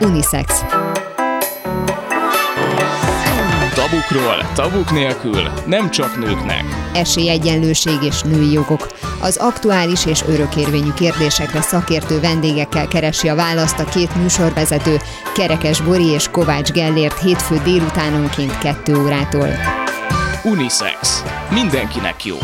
Unisex. Tabukról, tabuk nélkül, nem csak nőknek. Esélyegyenlőség és női jogok. Az aktuális és örökérvényű kérdésekre szakértő vendégekkel keresi a választ a két műsorvezető, Kerekes Bori és Kovács Gellért hétfő délutánonként 2 órától. Unisex. Mindenkinek jó.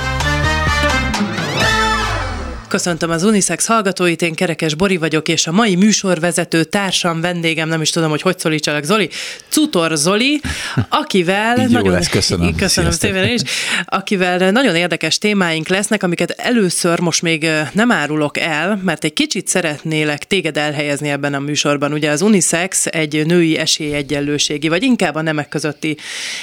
Köszöntöm az Unisex hallgatóit, én Kerekes Bori vagyok, és a mai műsorvezető társam, vendégem, nem is tudom, hogy hogy szólítsalak, Zoli, Cutor Zoli, akivel Így nagyon... lesz, köszönöm. Köszönöm szépen is. Akivel nagyon érdekes témáink lesznek, amiket először most még nem árulok el, mert egy kicsit szeretnélek téged elhelyezni ebben a műsorban. Ugye az Unisex egy női esélyegyenlőségi, vagy inkább a nemek közötti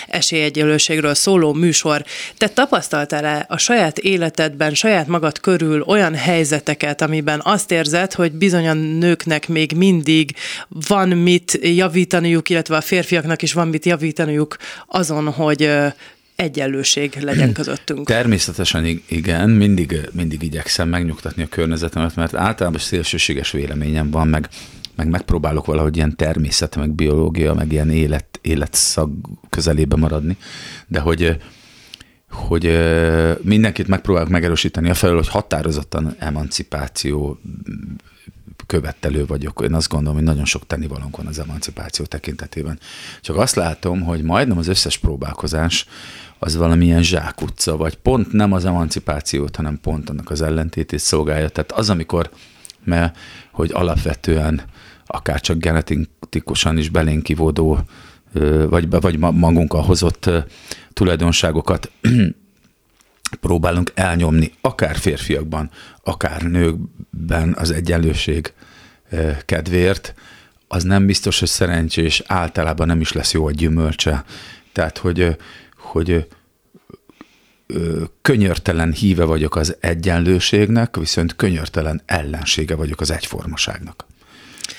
esélyegyenlőségről szóló műsor. Te tapasztaltál-e a saját életedben, saját magad körül olyan helyzeteket, amiben azt érzed, hogy bizony a nőknek még mindig van mit javítaniuk, illetve a férfiaknak is van mit javítaniuk azon, hogy egyenlőség legyen közöttünk. Természetesen igen, mindig, mindig igyekszem megnyugtatni a környezetemet, mert általában szélsőséges véleményem van, meg, meg megpróbálok valahogy ilyen természet, meg biológia, meg ilyen élet, életszag közelébe maradni, de hogy hogy mindenkit megpróbálok megerősíteni a felől, hogy határozottan emancipáció követelő vagyok. Én azt gondolom, hogy nagyon sok tennivalónk van az emancipáció tekintetében. Csak azt látom, hogy majdnem az összes próbálkozás az valamilyen zsákutca, vagy pont nem az emancipációt, hanem pont annak az ellentétét szolgálja. Tehát az, amikor, mert hogy alapvetően akár csak genetikusan is belénk kivódó, vagy, vagy magunkkal hozott tulajdonságokat próbálunk elnyomni, akár férfiakban, akár nőkben az egyenlőség kedvéért, az nem biztos, hogy szerencsés, általában nem is lesz jó a gyümölcse. Tehát, hogy, hogy könyörtelen híve vagyok az egyenlőségnek, viszont könyörtelen ellensége vagyok az egyformaságnak.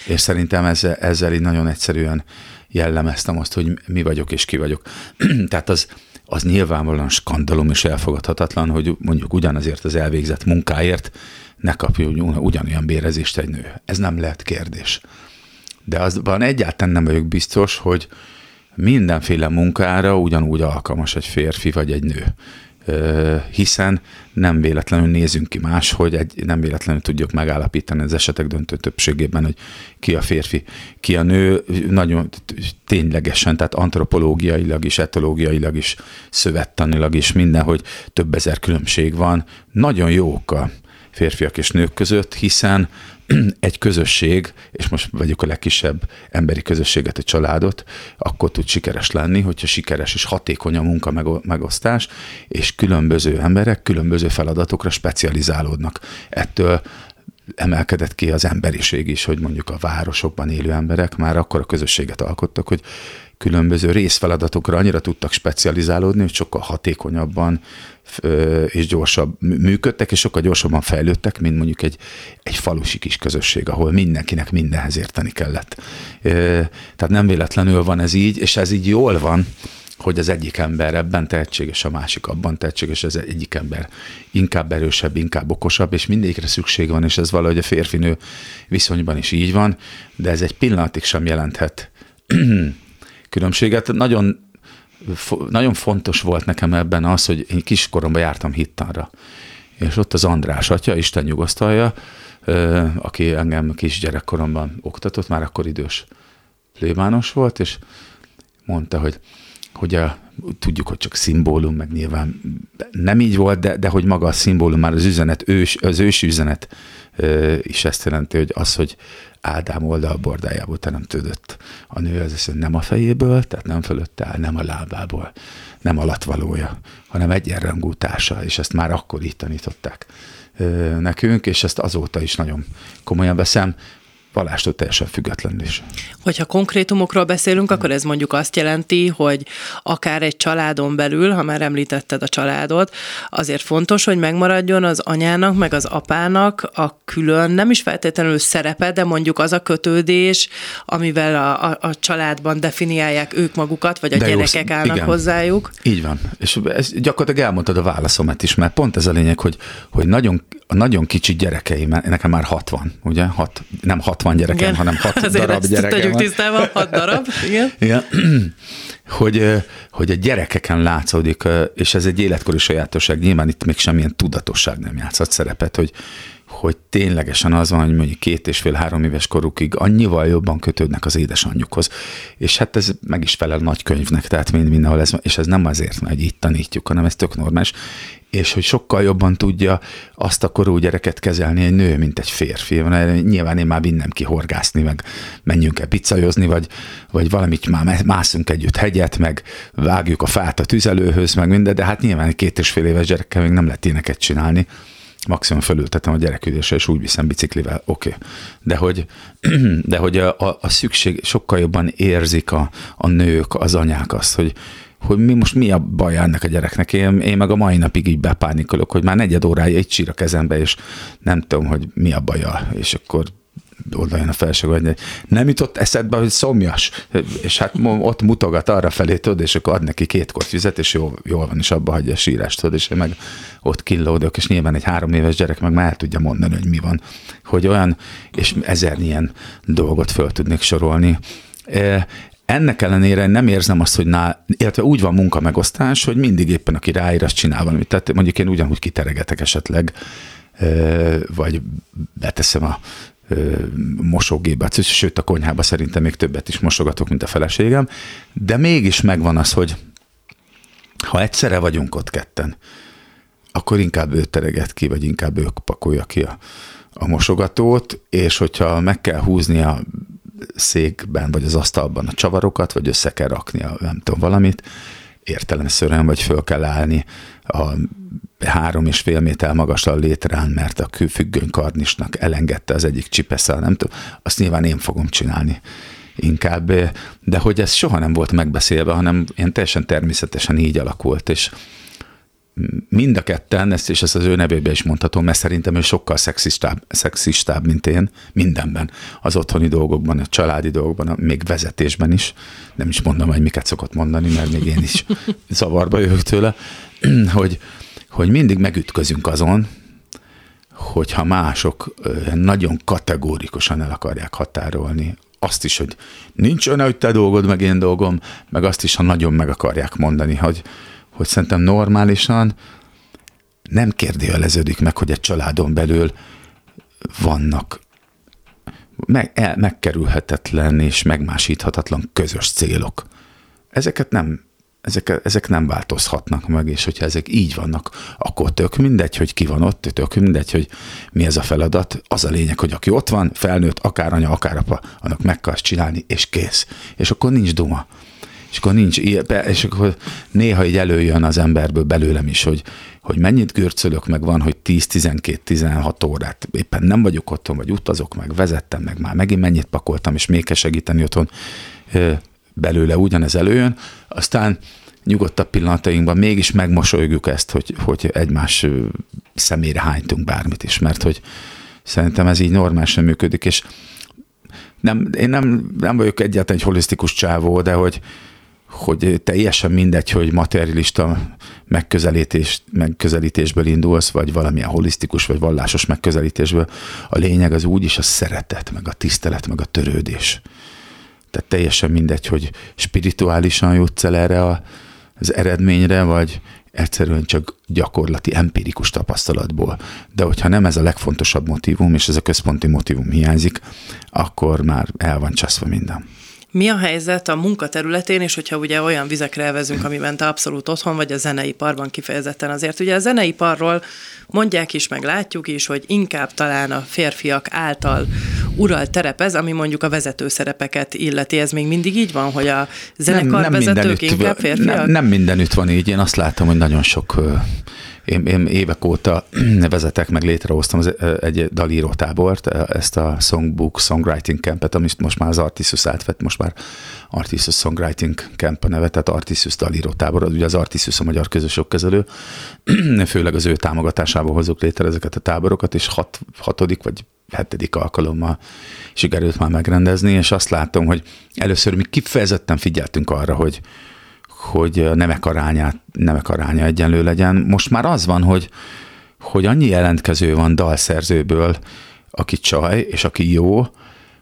És szerintem ezzel, ezzel így nagyon egyszerűen jellemeztem azt, hogy mi vagyok és ki vagyok. Tehát az, az nyilvánvalóan skandalom és elfogadhatatlan, hogy mondjuk ugyanazért az elvégzett munkáért ne kapjon ugyanolyan bérezést egy nő. Ez nem lehet kérdés. De azban egyáltalán nem vagyok biztos, hogy mindenféle munkára ugyanúgy alkalmas egy férfi vagy egy nő hiszen nem véletlenül nézünk ki más, hogy egy, nem véletlenül tudjuk megállapítani az esetek döntő többségében, hogy ki a férfi, ki a nő, nagyon ténylegesen, tehát antropológiailag is, etológiailag is, szövettanilag is minden, hogy több ezer különbség van. Nagyon jók a férfiak és nők között, hiszen egy közösség, és most vegyük a legkisebb emberi közösséget, egy családot, akkor tud sikeres lenni, hogyha sikeres és hatékony a munka megosztás, és különböző emberek különböző feladatokra specializálódnak. Ettől emelkedett ki az emberiség is, hogy mondjuk a városokban élő emberek már akkor a közösséget alkottak, hogy különböző részfeladatokra annyira tudtak specializálódni, hogy sokkal hatékonyabban és gyorsabb működtek, és sokkal gyorsabban fejlődtek, mint mondjuk egy, egy falusi kis közösség, ahol mindenkinek mindenhez érteni kellett. Tehát nem véletlenül van ez így, és ez így jól van, hogy az egyik ember ebben tehetséges, a másik abban tehetséges, az egyik ember inkább erősebb, inkább okosabb, és mindegyikre szükség van, és ez valahogy a férfinő viszonyban is így van, de ez egy pillanatig sem jelenthet különbséget. Nagyon, nagyon fontos volt nekem ebben az, hogy én kiskoromban jártam hittanra, és ott az András atya, Isten nyugosztalja, aki engem kisgyerekkoromban oktatott, már akkor idős plébános volt, és mondta, hogy hogy a, tudjuk, hogy csak szimbólum, meg nyilván nem így volt, de, de hogy maga a szimbólum, már az üzenet, ős, az ősi üzenet ö, is ezt jelenti, hogy az, hogy Ádám oldalbordájából teremtődött a nő, az nem a fejéből, tehát nem fölötte áll, nem a lábából, nem alatvalója, hanem egyenrangú társa, és ezt már akkor így tanították nekünk, és ezt azóta is nagyon komolyan veszem vallástól teljesen függetlenül is. Hogyha konkrétumokról beszélünk, akkor ez mondjuk azt jelenti, hogy akár egy családon belül, ha már említetted a családot, azért fontos, hogy megmaradjon az anyának, meg az apának a külön, nem is feltétlenül szerepe, de mondjuk az a kötődés, amivel a, a, a családban definiálják ők magukat, vagy a de gyerekek jó, állnak igen. hozzájuk. Így van. És ez gyakorlatilag elmondtad a válaszomat is, mert pont ez a lényeg, hogy, hogy nagyon, a nagyon kicsi gyerekeim, nekem már 60, ugye? Hat, nem 60 60 gyerekem, igen. hanem 6 Azért darab gyerekem tegyük tisztában, 6 darab, igen. igen. hogy, hogy a gyerekeken látszódik, és ez egy életkori sajátosság, nyilván itt még semmilyen tudatosság nem játszott szerepet, hogy, hogy ténylegesen az van, hogy mondjuk két és fél-három éves korukig annyival jobban kötődnek az édesanyjukhoz. És hát ez meg is felel nagy könyvnek, tehát mind mindenhol ez, és ez nem azért, mert így tanítjuk, hanem ez tök normális. És hogy sokkal jobban tudja azt a korú gyereket kezelni egy nő, mint egy férfi. Nyilván én már vinnem ki horgászni, meg menjünk el pizzajozni, vagy, vagy valamit már mászunk együtt hegyet, meg vágjuk a fát a tüzelőhöz, meg minden, de hát nyilván egy két és fél éves gyerekkel még nem lehet éneket csinálni maximum fölültetem a gyereküdésre, és úgy viszem biciklivel, oké. Okay. De hogy, de hogy a, a, a szükség sokkal jobban érzik a, a nők, az anyák azt, hogy, hogy mi most mi a baj ennek a gyereknek. Én, én meg a mai napig így bepánikolok, hogy már negyed órája egy sír a kezembe, és nem tudom, hogy mi a baja, és akkor oda jön a felső, hogy nem jutott eszedbe, hogy szomjas, és hát ott mutogat arra felé, tudod, és akkor ad neki két kort vizet, és jól, jól van, és abba hagyja a sírást, tudod, és én meg ott killódok, és nyilván egy három éves gyerek meg már el tudja mondani, hogy mi van, hogy olyan, és ezer ilyen dolgot föl tudnék sorolni. E, ennek ellenére nem érzem azt, hogy ná, illetve úgy van munkamegosztás, hogy mindig éppen aki ráír, azt csinál valamit. Tehát mondjuk én ugyanúgy kiteregetek esetleg, e, vagy beteszem a mosógébe, sőt a konyhába szerintem még többet is mosogatok, mint a feleségem, de mégis megvan az, hogy ha egyszerre vagyunk ott ketten, akkor inkább ő tereget ki, vagy inkább ő pakolja ki a, a mosogatót, és hogyha meg kell húzni a székben, vagy az asztalban a csavarokat, vagy össze kell rakni a nem tudom valamit, értelemszerűen, vagy föl kell állni a három és fél méter magasra létrán, mert a függöny karnisnak elengedte az egyik csipeszel, nem tudom, azt nyilván én fogom csinálni inkább, de hogy ez soha nem volt megbeszélve, hanem én teljesen természetesen így alakult, és mind a ketten, ezt és ezt az ő nevében is mondhatom, mert szerintem ő sokkal szexistább, szexistább, mint én mindenben. Az otthoni dolgokban, a családi dolgokban, még vezetésben is. Nem is mondom, hogy miket szokott mondani, mert még én is zavarba jövök tőle, hogy, hogy mindig megütközünk azon, hogyha mások nagyon kategórikusan el akarják határolni azt is, hogy nincs olyan, hogy te dolgod, meg én dolgom, meg azt is, ha nagyon meg akarják mondani, hogy, hogy szerintem normálisan nem kérdőjeleződik meg, hogy egy családon belül vannak meg, el, megkerülhetetlen és megmásíthatatlan közös célok. Ezeket nem, ezek, ezek nem változhatnak meg, és hogyha ezek így vannak, akkor tök mindegy, hogy ki van ott, tök mindegy, hogy mi ez a feladat. Az a lényeg, hogy aki ott van, felnőtt, akár anya, akár apa, annak meg kell csinálni, és kész. És akkor nincs duma és akkor nincs és akkor néha így előjön az emberből belőlem is, hogy, hogy mennyit görcölök, meg van, hogy 10-12-16 órát éppen nem vagyok otthon, vagy utazok, meg vezettem, meg már megint mennyit pakoltam, és még kell segíteni otthon, belőle ugyanez előjön, aztán nyugodtabb pillanatainkban mégis megmosolygjuk ezt, hogy, hogy egymás szemére hánytunk bármit is, mert hogy szerintem ez így normálisan működik, és nem, én nem, nem vagyok egyáltalán egy holisztikus csávó, de hogy, hogy teljesen mindegy, hogy materialista megközelítés, megközelítésből indulsz, vagy valamilyen holisztikus, vagy vallásos megközelítésből. A lényeg az úgyis a szeretet, meg a tisztelet, meg a törődés. Tehát teljesen mindegy, hogy spirituálisan jutsz el erre a, az eredményre, vagy egyszerűen csak gyakorlati, empirikus tapasztalatból. De hogyha nem ez a legfontosabb motivum, és ez a központi motivum hiányzik, akkor már el van csaszva minden. Mi a helyzet a munkaterületén, és hogyha ugye olyan vizekre elvezünk, amiben te abszolút otthon vagy a zeneiparban kifejezetten azért. Ugye a zeneiparról mondják is, meg látjuk is, hogy inkább talán a férfiak által uralt terep ez, ami mondjuk a vezető szerepeket illeti. Ez még mindig így van, hogy a zenekarvezetők inkább férfiak? Nem, nem mindenütt van így. Én azt látom, hogy nagyon sok én, én évek óta vezetek, meg létrehoztam egy dalíró tábort, ezt a Songbook Songwriting Campet, amit most már az Artisus átvett, most már Artisus Songwriting Camp a neve, tehát Artisus dalíró tábor, ugye az Artisus a magyar közösök kezelő, főleg az ő támogatásából hozzuk létre ezeket a táborokat, és hat, hatodik vagy hetedik alkalommal sikerült már megrendezni, és azt látom, hogy először mi kifejezetten figyeltünk arra, hogy, hogy a nemek, arányát, nemek aránya egyenlő legyen. Most már az van, hogy, hogy annyi jelentkező van dalszerzőből, aki csaj, és aki jó,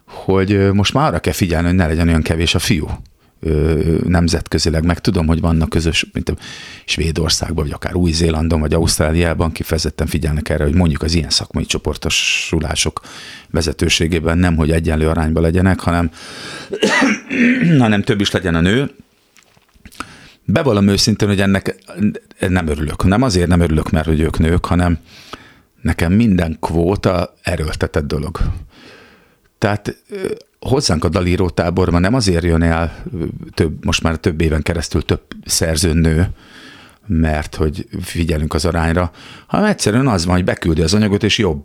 hogy most már arra kell figyelni, hogy ne legyen olyan kevés a fiú nemzetközileg, meg tudom, hogy vannak közös, mint a Svédországban, vagy akár Új-Zélandon, vagy Ausztráliában kifejezetten figyelnek erre, hogy mondjuk az ilyen szakmai csoportosulások vezetőségében nem, hogy egyenlő arányban legyenek, hanem, hanem több is legyen a nő, Bevallom őszintén, hogy ennek nem örülök. Nem azért nem örülök, mert hogy ők nők, hanem nekem minden kvóta erőltetett dolog. Tehát hozzánk a dalíró táborban nem azért jön el több, most már több éven keresztül több szerzőnő, mert hogy figyelünk az arányra, hanem egyszerűen az van, hogy beküldi az anyagot, és jobb,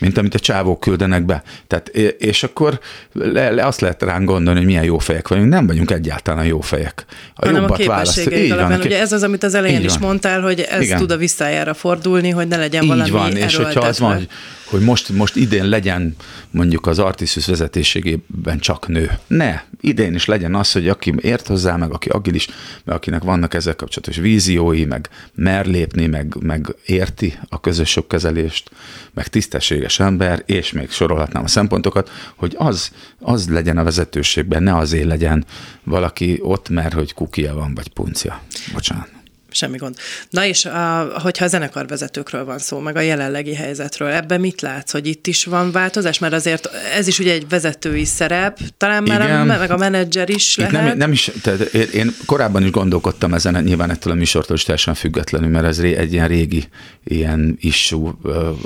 mint amit a csávók küldenek be. Tehát, és akkor le, le azt lehet ránk gondolni, hogy milyen jó fejek vagyunk. Nem vagyunk egyáltalán jó fejek. A hanem jobbat a választjuk. Van, ugye ez az, amit az elején is mondtál, hogy ez Igen. tud a visszajára fordulni, hogy ne legyen valami Így van, és hogyha az van, hogy hogy most, most idén legyen mondjuk az Artisus vezetésségében csak nő. Ne, idén is legyen az, hogy aki ért hozzá, meg aki agilis, meg akinek vannak ezzel kapcsolatos víziói, meg mer lépni, meg, meg érti a közös kezelést, meg tisztességes ember, és még sorolhatnám a szempontokat, hogy az, az legyen a vezetőségben, ne azért legyen valaki ott, mert hogy kukia van, vagy puncia. Bocsánat semmi gond. Na és a, hogyha a zenekarvezetőkről van szó, meg a jelenlegi helyzetről, ebben mit látsz, hogy itt is van változás? Mert azért ez is ugye egy vezetői szerep, talán már a, meg a menedzser is lehet. Nem, nem is, tehát én korábban is gondolkodtam ezen, nyilván ettől a műsortól is teljesen függetlenül, mert ez egy ilyen régi ilyen issue,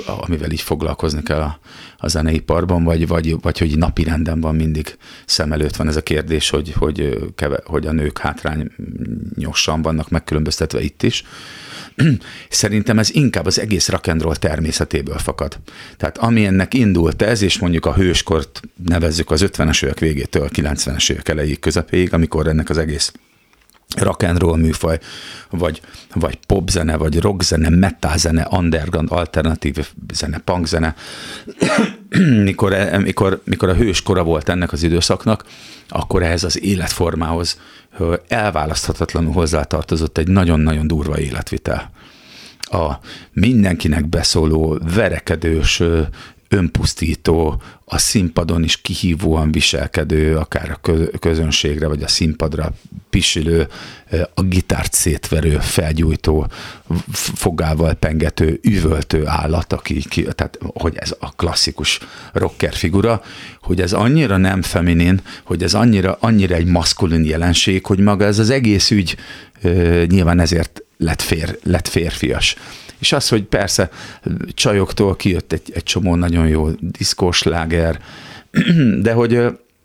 amivel így foglalkozni kell a, a zeneiparban, vagy, vagy, vagy hogy napi renden van mindig szem előtt van ez a kérdés, hogy, hogy, keve, hogy a nők hátrányosan vannak megkülönböztetve itt is. Szerintem ez inkább az egész rock'n'roll természetéből fakad. Tehát ami ennek indult ez, és mondjuk a hőskort nevezzük az 50-es évek végétől a 90-es évek elejéig közepéig, amikor ennek az egész rock and roll műfaj, vagy, vagy popzene, vagy rockzene, metalzene, underground, alternatív zene, punkzene. mikor, mikor, mikor a hős kora volt ennek az időszaknak, akkor ehhez az életformához elválaszthatatlanul hozzátartozott egy nagyon-nagyon durva életvitel. A mindenkinek beszóló, verekedős, önpusztító, a színpadon is kihívóan viselkedő, akár a közönségre, vagy a színpadra pisilő, a gitárt szétverő, felgyújtó, fogával pengető, üvöltő állat, aki, ki, tehát hogy ez a klasszikus rocker figura, hogy ez annyira nem feminin, hogy ez annyira, annyira egy maszkulin jelenség, hogy maga ez az egész ügy nyilván ezért lett, fér, lett férfias. És az, hogy persze csajoktól kijött egy, egy csomó nagyon jó diszkós láger, de hogy,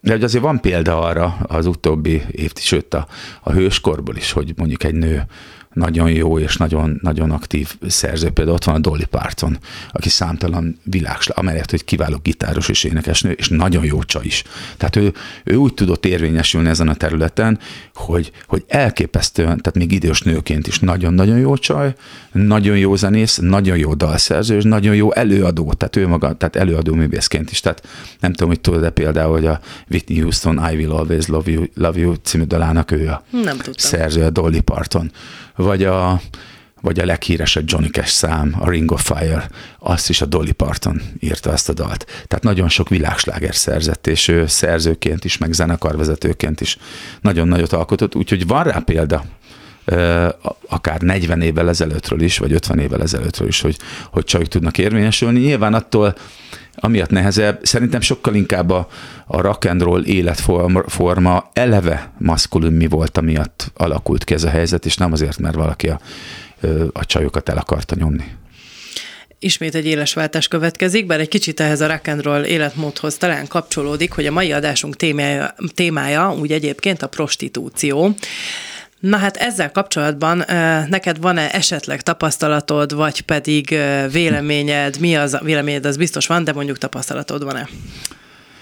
de hogy azért van példa arra az utóbbi év, sőt a, a hőskorból is, hogy mondjuk egy nő nagyon jó és nagyon, nagyon aktív szerző. Például ott van a Dolly Parton, aki számtalan világs, amelyet, hogy kiváló gitáros és énekesnő, és nagyon jó csaj is. Tehát ő, ő úgy tudott érvényesülni ezen a területen, hogy, hogy elképesztően, tehát még idős nőként is nagyon-nagyon jó csaj, nagyon jó zenész, nagyon jó dalszerző, és nagyon jó előadó, tehát ő maga, tehát előadó művészként is. Tehát nem tudom, hogy tudod-e például, hogy a Whitney Houston I Will Always Love You, Love you című dalának ő a nem szerző, a Dolly Parton vagy a, vagy a leghíresebb Johnny Cash szám, a Ring of Fire, azt is a Dolly Parton írta ezt a dalt. Tehát nagyon sok világsláger szerzett, és ő szerzőként is, meg zenekarvezetőként is nagyon nagyot alkotott, úgyhogy van rá példa, akár 40 évvel ezelőttről is, vagy 50 évvel ezelőttről is, hogy, hogy csak tudnak érvényesülni. Nyilván attól amiatt nehezebb, szerintem sokkal inkább a, a rock and roll életforma eleve maszkulin mi volt, amiatt alakult ki ez a helyzet, és nem azért, mert valaki a, a csajokat el akarta nyomni. Ismét egy éles váltás következik, bár egy kicsit ehhez a rock and roll életmódhoz talán kapcsolódik, hogy a mai adásunk témája, témája úgy egyébként a prostitúció. Na hát ezzel kapcsolatban neked van-e esetleg tapasztalatod, vagy pedig véleményed, mi az véleményed, az biztos van, de mondjuk tapasztalatod van-e?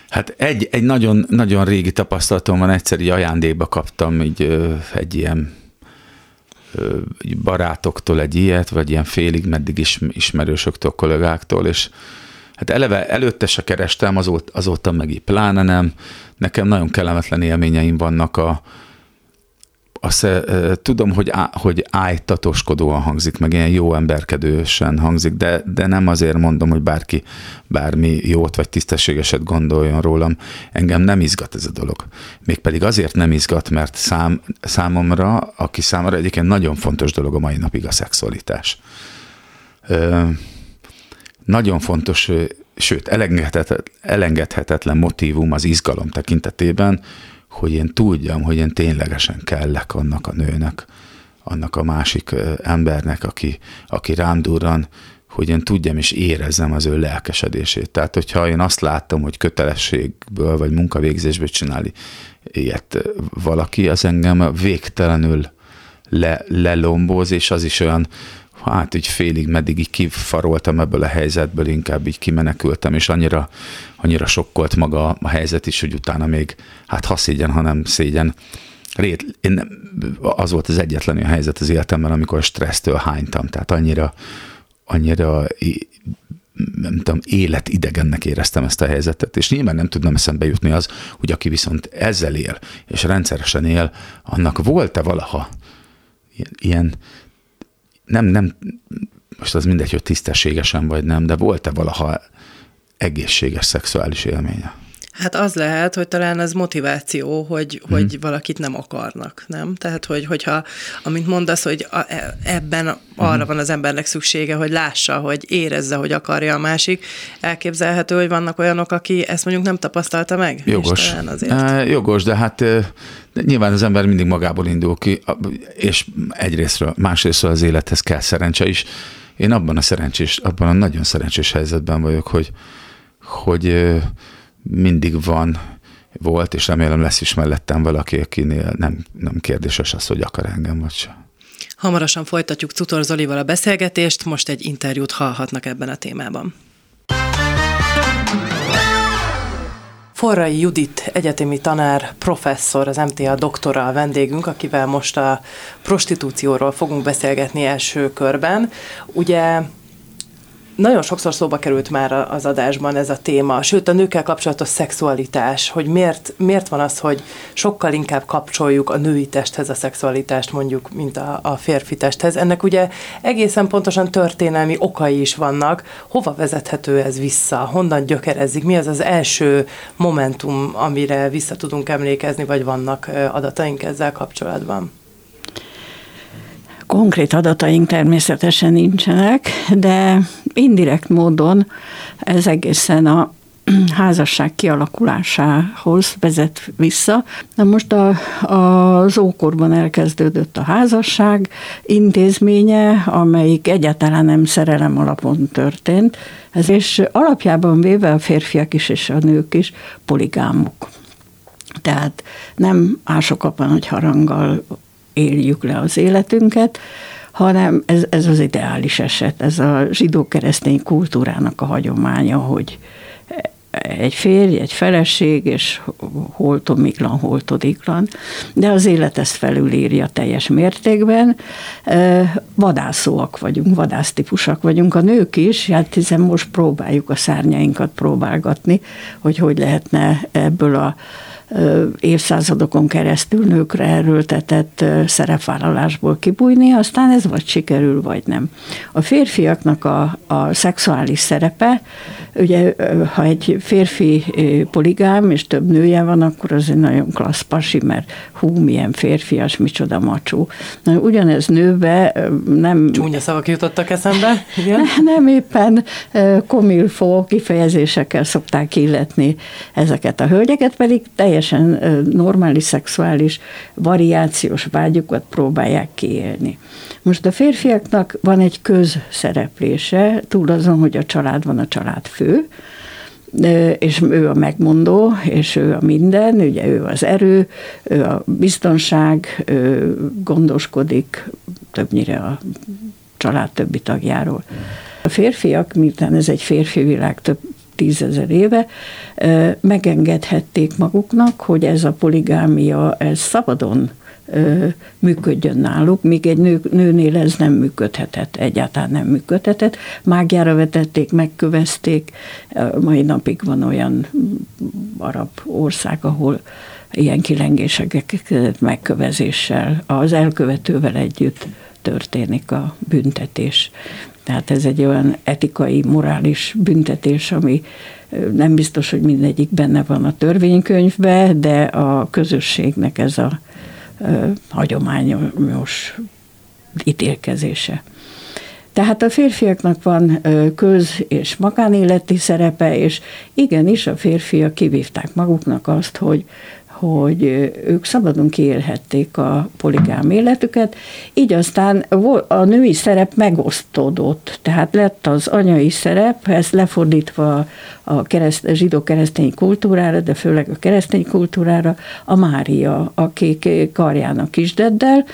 Hát egy, egy nagyon, nagyon régi tapasztalatom van, egyszer így ajándékba kaptam így, egy ilyen barátoktól egy ilyet, vagy ilyen félig meddig is ismerősöktől, kollégáktól, és hát eleve előtte se kerestem, azóta, azóta meg így pláne nem. Nekem nagyon kellemetlen élményeim vannak a, azt tudom, hogy, á, hogy ájtatoskodóan hangzik, meg ilyen jó emberkedősen hangzik, de, de nem azért mondom, hogy bárki bármi jót vagy tisztességeset gondoljon rólam. Engem nem izgat ez a dolog. Mégpedig azért nem izgat, mert szám, számomra, aki számára egyébként nagyon fontos dolog a mai napig a szexualitás. Uh, nagyon fontos, sőt, elengedhetetlen, elengedhetetlen motivum az izgalom tekintetében, hogy én tudjam, hogy én ténylegesen kellek annak a nőnek, annak a másik embernek, aki, aki rám durran, hogy én tudjam és érezzem az ő lelkesedését. Tehát, hogyha én azt látom, hogy kötelességből vagy munkavégzésből csinálni ilyet valaki, az engem végtelenül le, lelomboz, és az is olyan, hát így félig meddig így kifaroltam ebből a helyzetből, inkább így kimenekültem, és annyira, annyira sokkolt maga a helyzet is, hogy utána még, hát ha szégyen, hanem szégyen, Rét, én, az volt az egyetlen a helyzet az életemben, amikor stressztől hánytam, tehát annyira, annyira nem tudom, életidegennek éreztem ezt a helyzetet, és nyilván nem tudnám eszembe jutni az, hogy aki viszont ezzel él, és rendszeresen él, annak volt-e valaha ilyen nem, nem, most az mindegy, hogy tisztességesen vagy nem, de volt-e valaha egészséges szexuális élménye? Hát az lehet, hogy talán az motiváció, hogy, hmm. hogy valakit nem akarnak, nem? Tehát, hogy, hogyha, amint mondasz, hogy a, e, ebben arra hmm. van az embernek szüksége, hogy lássa, hogy érezze, hogy akarja a másik, elképzelhető, hogy vannak olyanok, aki ezt mondjuk nem tapasztalta meg? Jogos. azért. E, jogos, de hát de nyilván az ember mindig magából indul ki, és egyrésztről, másrésztről az élethez kell szerencse is. Én abban a szerencsés, abban a nagyon szerencsés helyzetben vagyok, hogy, hogy mindig van, volt, és remélem lesz is mellettem valaki, akinél nem, nem kérdéses az, hogy akar engem, vagy se. Hamarosan folytatjuk Cutor Zolival a beszélgetést, most egy interjút hallhatnak ebben a témában. Forrai Judit egyetemi tanár, professzor, az MTA doktora a vendégünk, akivel most a prostitúcióról fogunk beszélgetni első körben. Ugye nagyon sokszor szóba került már az adásban ez a téma, sőt a nőkkel kapcsolatos szexualitás, hogy miért, miért van az, hogy sokkal inkább kapcsoljuk a női testhez a szexualitást mondjuk, mint a, a férfi testhez. Ennek ugye egészen pontosan történelmi okai is vannak. Hova vezethető ez vissza? Honnan gyökerezik? Mi az az első momentum, amire vissza tudunk emlékezni, vagy vannak adataink ezzel kapcsolatban? Konkrét adataink természetesen nincsenek, de indirekt módon ez egészen a házasság kialakulásához vezet vissza. Na most a, az ókorban elkezdődött a házasság intézménye, amelyik egyáltalán nem szerelem alapon történt, ez és alapjában véve a férfiak is és a nők is poligámok. Tehát nem ások abban, hogy haranggal éljük le az életünket, hanem ez, ez az ideális eset, ez a zsidó-keresztény kultúrának a hagyománya, hogy egy férj, egy feleség, és holtomiklan, holtodiglan, de az élet ezt felülírja teljes mértékben. Vadászóak vagyunk, vadásztípusak vagyunk a nők is, hát hiszen most próbáljuk a szárnyainkat próbálgatni, hogy hogy lehetne ebből a évszázadokon keresztül nőkre erőltetett szerepvállalásból kibújni, aztán ez vagy sikerül, vagy nem. A férfiaknak a, a szexuális szerepe, ugye ha egy férfi poligám és több nője van, akkor az egy nagyon klassz pasi, mert hú, milyen férfias, micsoda macsó. Na, ugyanez nőbe nem... Csúnya szavak jutottak eszembe. Igen? Nem éppen komilfó kifejezésekkel szokták illetni ezeket a hölgyeket, pedig teljesen teljesen normális szexuális variációs vágyokat próbálják kiélni. Most a férfiaknak van egy közszereplése, túl azon, hogy a család van a család fő, és ő a megmondó, és ő a minden, ugye ő az erő, ő a biztonság, ő gondoskodik többnyire a család többi tagjáról. A férfiak, miután ez egy férfi világ, több tízezer éve, megengedhették maguknak, hogy ez a poligámia ez szabadon működjön náluk, míg egy nő, nőnél ez nem működhetett, egyáltalán nem működhetett. Mágiára vetették, megkövezték, mai napig van olyan arab ország, ahol ilyen kilengéseket megkövezéssel, az elkövetővel együtt történik a büntetés. Tehát ez egy olyan etikai, morális büntetés, ami nem biztos, hogy mindegyik benne van a törvénykönyvbe, de a közösségnek ez a hagyományos ítélkezése. Tehát a férfiaknak van köz- és magánéleti szerepe, és igenis a férfiak kivívták maguknak azt, hogy hogy ők szabadon kiélhették a poligám életüket, így aztán a női szerep megosztódott, tehát lett az anyai szerep, ez lefordítva a kereszt, a zsidó keresztény kultúrára, de főleg a keresztény kultúrára, a Mária, aki karjának kisdeddel,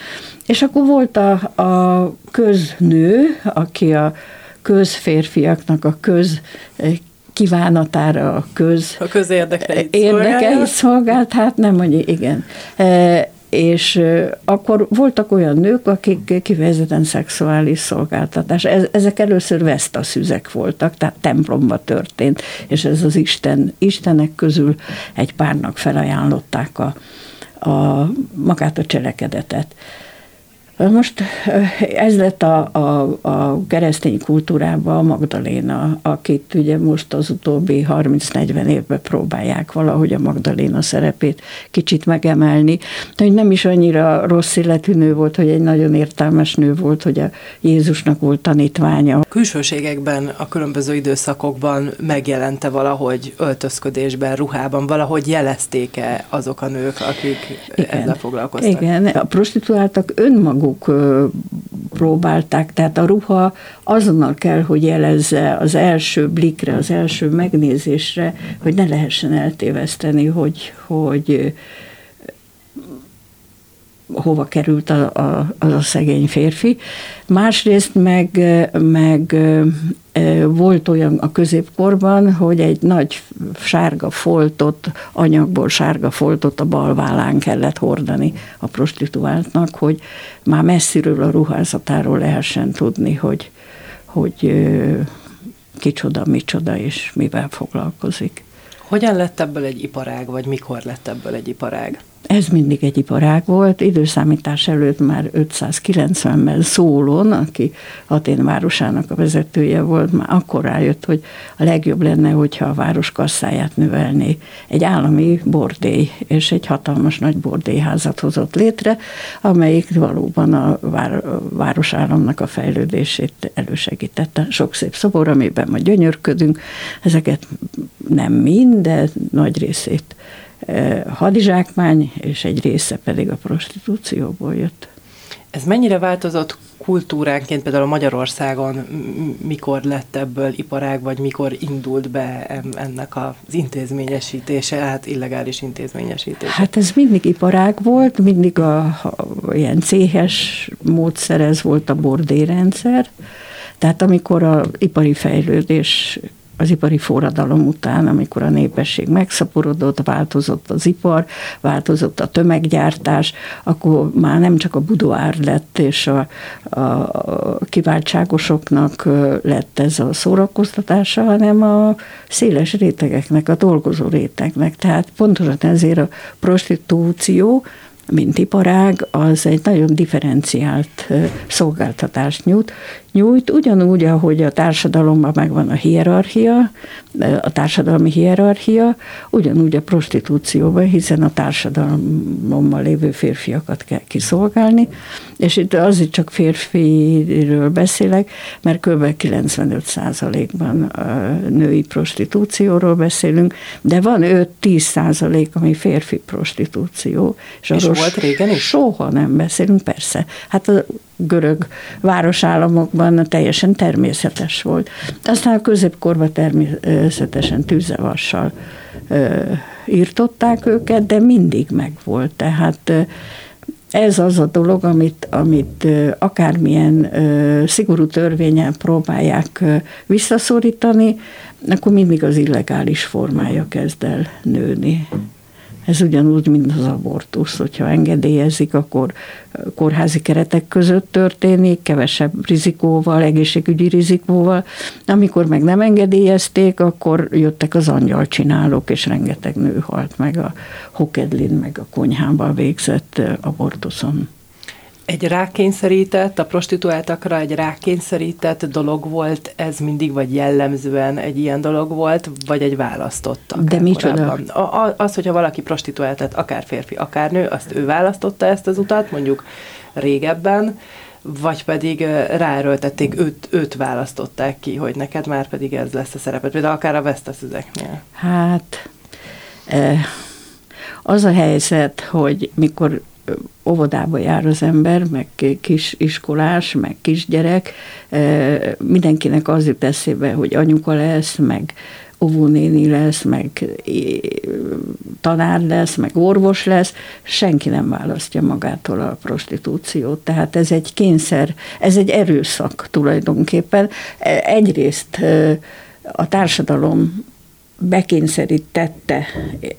és akkor volt a, a köznő, aki a közférfiaknak a köz kívánatára a köz... A közérdekeit érdekeit szolgált, hát nem mondja, igen. E, és e, akkor voltak olyan nők, akik kifejezetten szexuális szolgáltatás. Ezek először vesztaszüzek voltak, tehát templomba történt, és ez az Isten, Istenek közül egy párnak felajánlották a, a magát a cselekedetet. Most ez lett a, a, a keresztény kultúrában a Magdaléna, akit ugye most az utóbbi 30-40 évben próbálják valahogy a Magdaléna szerepét kicsit megemelni. De hogy nem is annyira rossz illetű nő volt, hogy egy nagyon értelmes nő volt, hogy a Jézusnak volt tanítványa. Külsőségekben, a különböző időszakokban megjelente valahogy öltözködésben, ruhában, valahogy jelezték-e azok a nők, akik Igen. ezzel foglalkoztak? Igen, a prostituáltak önmaguk maguk próbálták, tehát a ruha azonnal kell, hogy jelezze az első blikre, az első megnézésre, hogy ne lehessen eltéveszteni, hogy, hogy hova került a, a, az a szegény férfi. Másrészt meg, meg volt olyan a középkorban, hogy egy nagy sárga foltot, anyagból sárga foltot a bal vállán kellett hordani a prostituáltnak, hogy már messziről a ruházatáról lehessen tudni, hogy, hogy kicsoda, micsoda és mivel foglalkozik. Hogyan lett ebből egy iparág, vagy mikor lett ebből egy iparág? Ez mindig egy iparág volt, időszámítás előtt már 590-ben Szólon, aki Atén városának a vezetője volt, már akkor rájött, hogy a legjobb lenne, hogyha a város kasszáját növelné. Egy állami bordély, és egy hatalmas nagy bordélyházat hozott létre, amelyik valóban a városállamnak a fejlődését elősegítette. Sok szép szobor, amiben ma gyönyörködünk, ezeket nem mind, de nagy részét hadizsákmány, és egy része pedig a prostitúcióból jött. Ez mennyire változott kultúránként, például Magyarországon, mikor lett ebből iparág, vagy mikor indult be ennek az intézményesítése, hát illegális intézményesítése? Hát ez mindig iparág volt, mindig a, a ilyen céhes módszer, ez volt a bordérendszer, tehát amikor a ipari fejlődés az ipari forradalom után, amikor a népesség megszaporodott, változott az ipar, változott a tömeggyártás, akkor már nem csak a budoár lett, és a, a kiváltságosoknak lett ez a szórakoztatása, hanem a széles rétegeknek, a dolgozó rétegnek. Tehát pontosan ezért a prostitúció, mint iparág, az egy nagyon differenciált szolgáltatást nyújt, nyújt, ugyanúgy, ahogy a társadalomban megvan a hierarchia, a társadalmi hierarchia, ugyanúgy a prostitúcióban, hiszen a társadalommal lévő férfiakat kell kiszolgálni, és itt azért csak férfiről beszélek, mert kb. 95%-ban női prostitúcióról beszélünk, de van 5-10% ami férfi prostitúció. És, és volt régen is? Soha nem beszélünk, persze. Hát a görög városállamokban teljesen természetes volt. Aztán a középkorban természetesen tűzevassal írtották őket, de mindig megvolt. Tehát ez az a dolog, amit, amit akármilyen szigorú törvényen próbálják visszaszorítani, akkor mindig az illegális formája kezd el nőni Ez ugyanúgy, mint az abortusz, hogyha engedélyezik, akkor kórházi keretek között történik, kevesebb rizikóval, egészségügyi rizikóval. Amikor meg nem engedélyezték, akkor jöttek az angyalcsinálók, és rengeteg nő halt meg a Hokedlin, meg a konyhában végzett abortuszon egy rákényszerített, a prostituáltakra egy rákényszerített dolog volt ez mindig, vagy jellemzően egy ilyen dolog volt, vagy egy választott? De micsoda? Az, hogyha valaki prostituáltat, akár férfi, akár nő, azt ő választotta ezt az utat, mondjuk régebben, vagy pedig ráerőltették, őt, őt választották ki, hogy neked már pedig ez lesz a szerepet, például akár a veszteszüzeknél. Hát az a helyzet, hogy mikor óvodába jár az ember, meg kis iskolás, meg kisgyerek, mindenkinek az jut eszébe, hogy anyuka lesz, meg óvónéni lesz, meg tanár lesz, meg orvos lesz, senki nem választja magától a prostitúciót. Tehát ez egy kényszer, ez egy erőszak tulajdonképpen. E, egyrészt a társadalom bekényszerítette,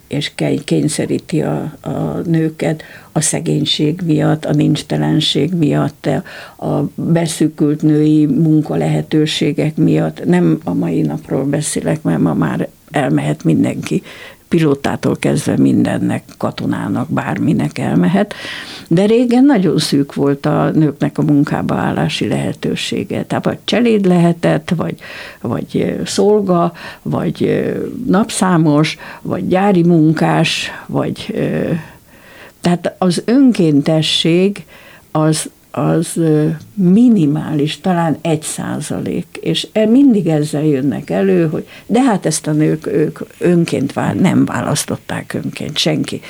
és kényszeríti a, a nőket a szegénység miatt, a nincstelenség miatt, a beszűkült női munka lehetőségek miatt. Nem a mai napról beszélek, mert ma már elmehet mindenki pilótától kezdve mindennek, katonának, bárminek elmehet. De régen nagyon szűk volt a nőknek a munkába állási lehetősége. Tehát vagy cseléd lehetett, vagy, vagy szolga, vagy napszámos, vagy gyári munkás, vagy tehát az önkéntesség az az minimális, talán egy százalék, és e, mindig ezzel jönnek elő, hogy de hát ezt a nők ők önként vál, nem választották önként, senki.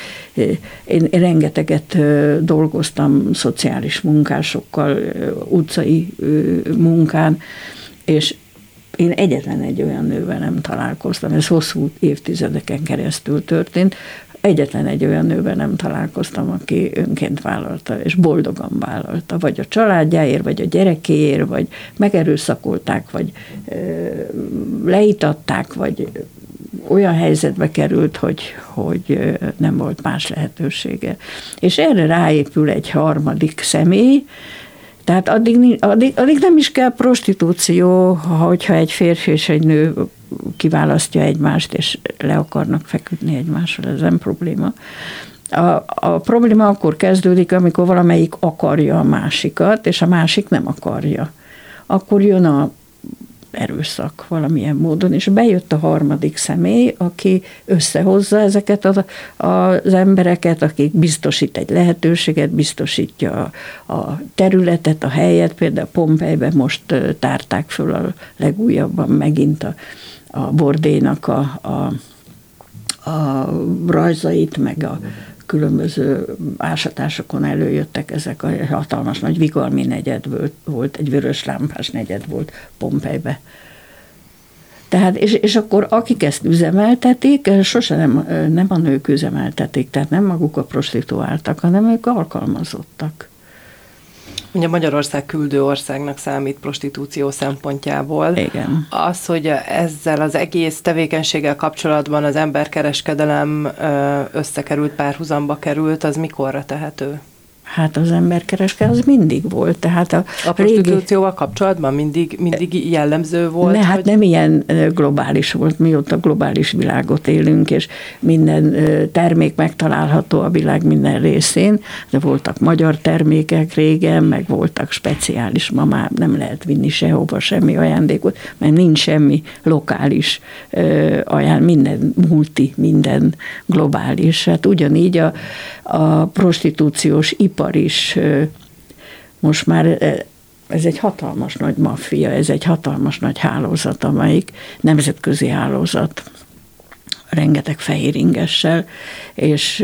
Én, rengeteget dolgoztam szociális munkásokkal, utcai munkán, és én egyetlen egy olyan nővel nem találkoztam, ez hosszú évtizedeken keresztül történt, egyetlen egy olyan nővel nem találkoztam, aki önként vállalta, és boldogan vállalta, vagy a családjáért, vagy a gyerekéért, vagy megerőszakolták, vagy ö, leítatták, vagy olyan helyzetbe került, hogy, hogy nem volt más lehetősége. És erre ráépül egy harmadik személy, tehát addig, addig, addig nem is kell prostitúció, hogyha egy férfi és egy nő kiválasztja egymást, és le akarnak feküdni egymással, ez nem probléma. A, a probléma akkor kezdődik, amikor valamelyik akarja a másikat, és a másik nem akarja. Akkor jön a erőszak valamilyen módon, és bejött a harmadik személy, aki összehozza ezeket az, az embereket, akik biztosít egy lehetőséget, biztosítja a, a területet, a helyet, például Pompejben most tárták föl a legújabban megint a, a bordénak a, a, a rajzait, meg a különböző ásatásokon előjöttek ezek a hatalmas nagy vigalmi negyed volt, egy vörös lámpás negyed volt Pompejbe. Tehát, és, és akkor akik ezt üzemeltetik, sose nem, nem a nők üzemeltetik, tehát nem maguk a prostituáltak, hanem ők alkalmazottak. Ugye Magyarország küldő országnak számít prostitúció szempontjából. Igen. Az, hogy ezzel az egész tevékenységgel kapcsolatban az emberkereskedelem összekerült, párhuzamba került, az mikorra tehető? Hát az emberkereskedelem az mindig volt. Tehát a, a prostitúcióval régi... kapcsolatban mindig, mindig jellemző volt? Ne, hát hogy... nem ilyen globális volt, mióta globális világot élünk, és minden termék megtalálható a világ minden részén, de voltak magyar termékek régen, meg voltak speciális, ma már nem lehet vinni sehova semmi ajándékot, mert nincs semmi lokális ajánl, minden multi, minden globális. Hát ugyanígy a, a prostitúciós ipar is most már ez egy hatalmas nagy maffia, ez egy hatalmas nagy hálózat, amelyik nemzetközi hálózat, rengeteg fehéringessel, és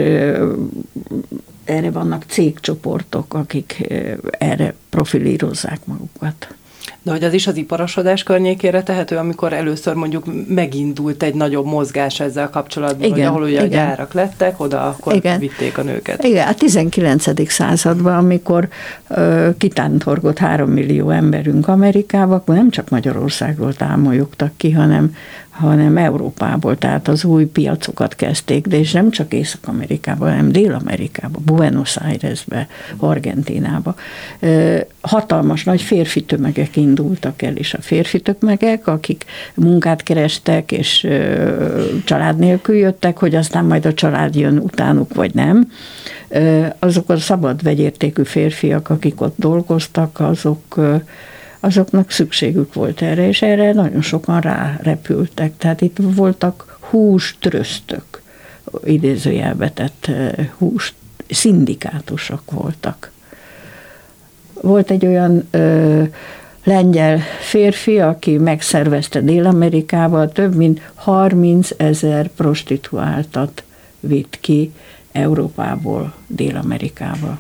erre vannak cégcsoportok, akik erre profilírozzák magukat. De hogy az is az iparosodás környékére tehető, amikor először mondjuk megindult egy nagyobb mozgás ezzel kapcsolatban, igen, hogy ahol ugye igen. a gyárak lettek, oda akkor igen. vitték a nőket. Igen, a 19. században, amikor uh, kitántorgott három millió emberünk Amerikába, akkor nem csak Magyarországról támolyogtak ki, hanem hanem Európából, tehát az új piacokat kezdték, de és nem csak Észak-Amerikában, hanem Dél-Amerikában, Buenos Airesbe, Argentinába. Hatalmas nagy férfi tömegek indultak el, és a férfi tömegek, akik munkát kerestek, és család nélkül jöttek, hogy aztán majd a család jön utánuk, vagy nem. Azok a szabad vegyértékű férfiak, akik ott dolgoztak, azok azoknak szükségük volt erre, és erre nagyon sokan rárepültek. Tehát itt voltak húströztök, idézőjelbe tett eh, hús, szindikátusok voltak. Volt egy olyan ö, lengyel férfi, aki megszervezte Dél-Amerikába, több mint 30 ezer prostituáltat vitt ki Európából Dél-Amerikába.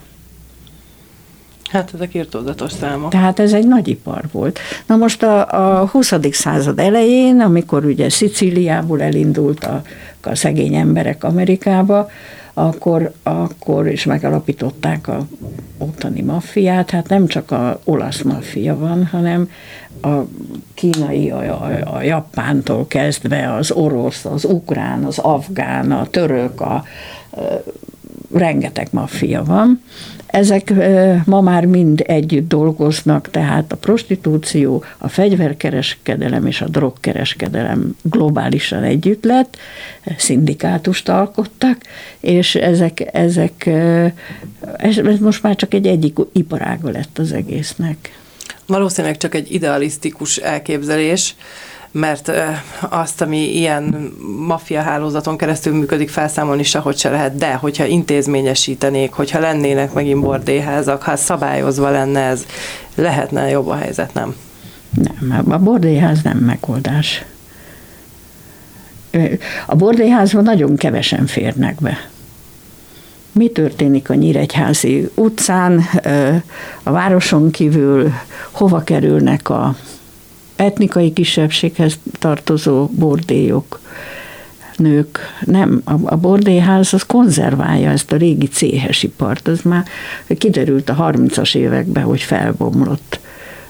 Hát ezek írtózatos számok. Tehát ez egy nagy ipar volt. Na most a, a 20. század elején, amikor ugye Szicíliából elindult a, szegény emberek Amerikába, akkor, akkor is megalapították a ottani maffiát, hát nem csak a olasz maffia van, hanem a kínai, a, a, a japántól kezdve az orosz, az ukrán, az afgán, a török, a rengeteg maffia van, ezek ma már mind együtt dolgoznak, tehát a prostitúció, a fegyverkereskedelem és a drogkereskedelem globálisan együtt lett, szindikátust alkottak, és ezek, ezek ez most már csak egy egyik iparága lett az egésznek. Valószínűleg csak egy idealisztikus elképzelés, mert azt, ami ilyen maffia hálózaton keresztül működik, felszámolni sehogy se lehet, de hogyha intézményesítenék, hogyha lennének megint bordéházak, ha szabályozva lenne ez, lehetne jobb a helyzet, nem? Nem, a bordéház nem megoldás. A bordéházban nagyon kevesen férnek be. Mi történik a Nyíregyházi utcán, a városon kívül, hova kerülnek a etnikai kisebbséghez tartozó bordélyok, nők. Nem, a, a bordélyház az konzerválja ezt a régi céhes ipart. Az már kiderült a 30-as években, hogy felbomlott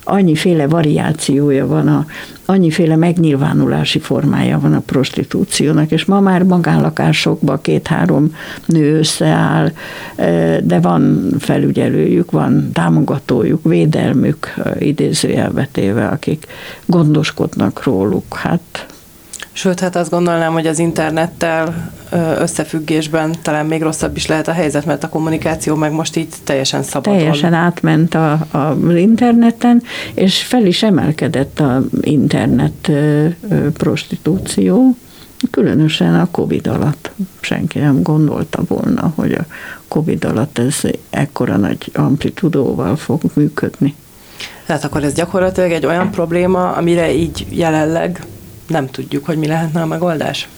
annyiféle variációja van, a, annyiféle megnyilvánulási formája van a prostitúciónak, és ma már magánlakásokban két-három nő összeáll, e, de van felügyelőjük, van támogatójuk, védelmük idézőjelbetéve, akik gondoskodnak róluk. Hát Sőt, hát azt gondolnám, hogy az internettel összefüggésben talán még rosszabb is lehet a helyzet, mert a kommunikáció meg most így teljesen szabad Teljesen átment a, a, interneten, és fel is emelkedett az internet prostitúció, különösen a Covid alatt. Senki nem gondolta volna, hogy a Covid alatt ez ekkora nagy amplitudóval fog működni. Tehát akkor ez gyakorlatilag egy olyan probléma, amire így jelenleg nem tudjuk, hogy mi lehetne a megoldás?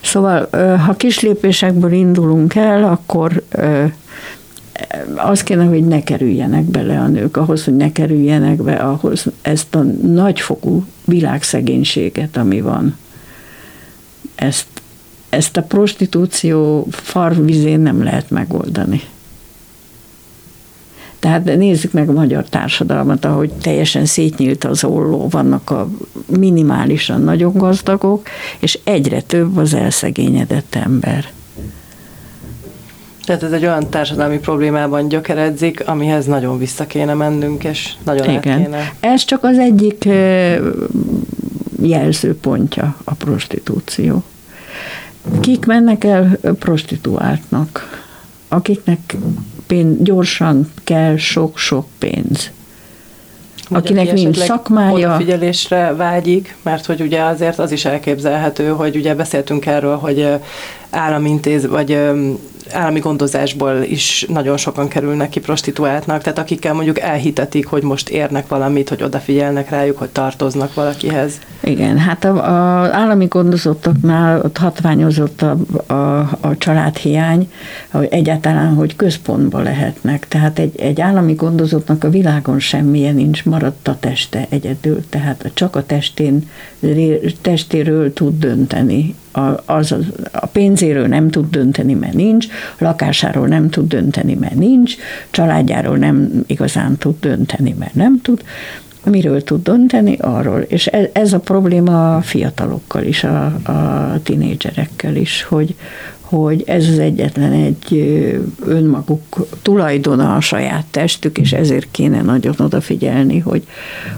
Szóval, ha kis lépésekből indulunk el, akkor az kéne, hogy ne kerüljenek bele a nők, ahhoz, hogy ne kerüljenek be, ahhoz ezt a nagyfokú világszegénységet, ami van, ezt, ezt a prostitúció farvizén nem lehet megoldani. Tehát nézzük meg a magyar társadalmat, ahogy teljesen szétnyílt az olló, vannak a minimálisan nagyon gazdagok, és egyre több az elszegényedett ember. Tehát ez egy olyan társadalmi problémában gyökeredzik, amihez nagyon vissza kéne mennünk, és nagyon Igen. kéne. Ez csak az egyik jelzőpontja a prostitúció. Kik mennek el prostituáltnak? Akiknek pénz, gyorsan kell sok-sok pénz. Vagy akinek nincs szakmája. Odafigyelésre vágyik, mert hogy ugye azért az is elképzelhető, hogy ugye beszéltünk erről, hogy államintéz, vagy állami gondozásból is nagyon sokan kerülnek ki prostituáltnak, tehát akikkel mondjuk elhitetik, hogy most érnek valamit, hogy odafigyelnek rájuk, hogy tartoznak valakihez. Igen, hát az állami gondozottaknál ott hatványozott a, a, a családhiány, hogy egyáltalán, hogy központba lehetnek. Tehát egy, egy állami gondozottnak a világon semmilyen nincs, maradt a teste egyedül, tehát csak a testén, testéről tud dönteni. A, az, a pénzéről nem tud dönteni, mert nincs, lakásáról nem tud dönteni, mert nincs, családjáról nem igazán tud dönteni, mert nem tud, Miről tud dönteni? Arról. És ez, ez a probléma a fiatalokkal is, a, a tinédzserekkel is, hogy, hogy ez az egyetlen egy önmaguk tulajdona a saját testük, és ezért kéne nagyon odafigyelni, hogy,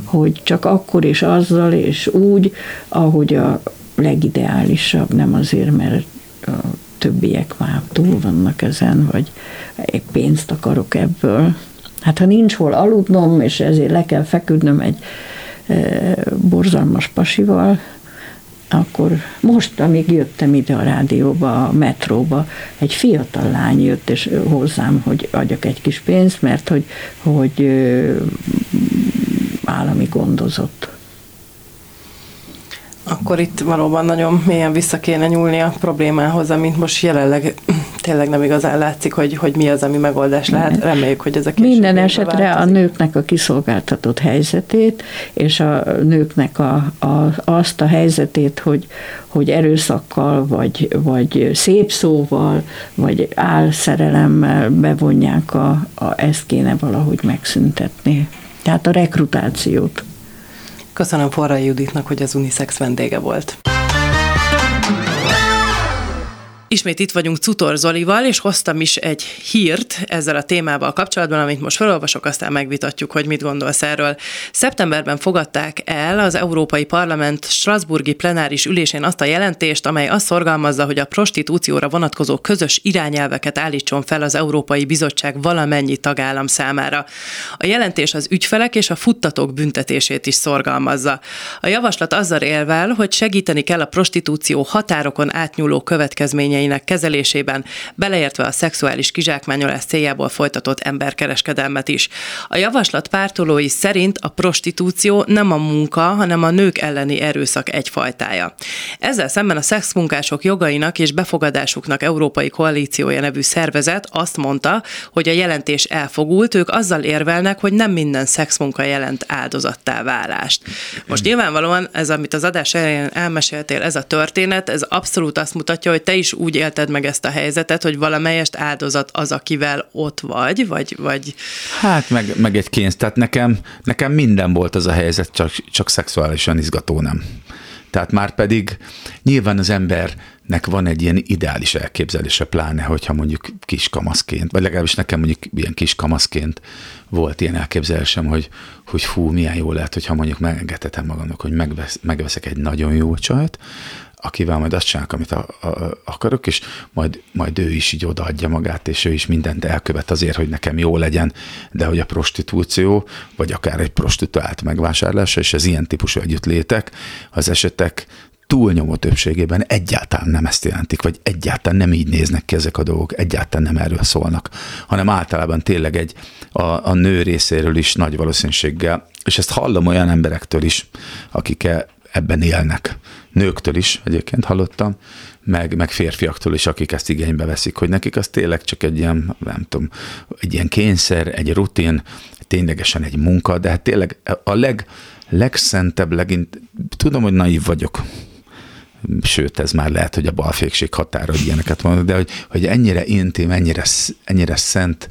hogy csak akkor és azzal és úgy, ahogy a legideálisabb, nem azért, mert a többiek már túl vannak ezen, vagy pénzt akarok ebből. Hát ha nincs hol aludnom, és ezért le kell feküdnöm egy e, borzalmas pasival, akkor most, amíg jöttem ide a rádióba, a metróba, egy fiatal lány jött és hozzám, hogy adjak egy kis pénzt, mert hogy, hogy állami gondozott. Akkor itt valóban nagyon mélyen vissza kéne nyúlni a problémához, amint most jelenleg tényleg nem igazán látszik, hogy, hogy mi az, ami megoldás lehet. Reméljük, hogy ezek Minden esetre változik. a nőknek a kiszolgáltatott helyzetét, és a nőknek a, a, azt a helyzetét, hogy, hogy erőszakkal, vagy, vagy szép szóval, vagy álszerelemmel bevonják, a, a, ezt kéne valahogy megszüntetni. Tehát a rekrutációt. Köszönöm Forrai Juditnak, hogy az Unisex vendége volt. Ismét itt vagyunk Cutor Zolival, és hoztam is egy hírt ezzel a témával kapcsolatban, amit most felolvasok, aztán megvitatjuk, hogy mit gondolsz erről. Szeptemberben fogadták el az Európai Parlament Strasburgi plenáris ülésén azt a jelentést, amely azt szorgalmazza, hogy a prostitúcióra vonatkozó közös irányelveket állítson fel az Európai Bizottság valamennyi tagállam számára. A jelentés az ügyfelek és a futtatók büntetését is szorgalmazza. A javaslat azzal élvel, hogy segíteni kell a prostitúció határokon átnyúló következményei eseményeinek kezelésében, beleértve a szexuális kizsákmányolás céljából folytatott emberkereskedelmet is. A javaslat pártolói szerint a prostitúció nem a munka, hanem a nők elleni erőszak egyfajtája. Ezzel szemben a szexmunkások jogainak és befogadásuknak Európai Koalíciója nevű szervezet azt mondta, hogy a jelentés elfogult, ők azzal érvelnek, hogy nem minden szexmunka jelent áldozattá válást. Most nyilvánvalóan ez, amit az adás elején elmeséltél, ez a történet, ez abszolút azt mutatja, hogy te is úgy úgy élted meg ezt a helyzetet, hogy valamelyest áldozat az, akivel ott vagy, vagy... vagy... Hát meg, meg egy kénz, tehát nekem, nekem minden volt az a helyzet, csak, csak szexuálisan izgató nem. Tehát már pedig nyilván az embernek van egy ilyen ideális elképzelése, pláne, hogyha mondjuk kiskamaszként, vagy legalábbis nekem mondjuk ilyen kiskamaszként volt ilyen elképzelésem, hogy, hogy fú, milyen jó lehet, hogyha mondjuk megengedhetem magamnak, hogy megvesz, megveszek egy nagyon jó csajt, akivel majd azt csinálok, amit a, a, akarok, és majd, majd ő is így odaadja magát, és ő is mindent elkövet azért, hogy nekem jó legyen, de hogy a prostitúció, vagy akár egy prostituált megvásárlása, és az ilyen típusú együttlétek, az esetek túlnyomó többségében egyáltalán nem ezt jelentik, vagy egyáltalán nem így néznek ki ezek a dolgok, egyáltalán nem erről szólnak, hanem általában tényleg egy a, a nő részéről is nagy valószínűséggel, és ezt hallom olyan emberektől is, akik ebben élnek. Nőktől is egyébként hallottam, meg, meg férfiaktól is, akik ezt igénybe veszik, hogy nekik az tényleg csak egy ilyen, nem tudom, egy ilyen kényszer, egy rutin, ténylegesen egy munka, de hát tényleg a leg, legszentebb, legint, tudom, hogy naív vagyok, sőt, ez már lehet, hogy a balfékség határa, hogy ilyeneket mondok, de hogy, hogy ennyire intim, ennyire, ennyire szent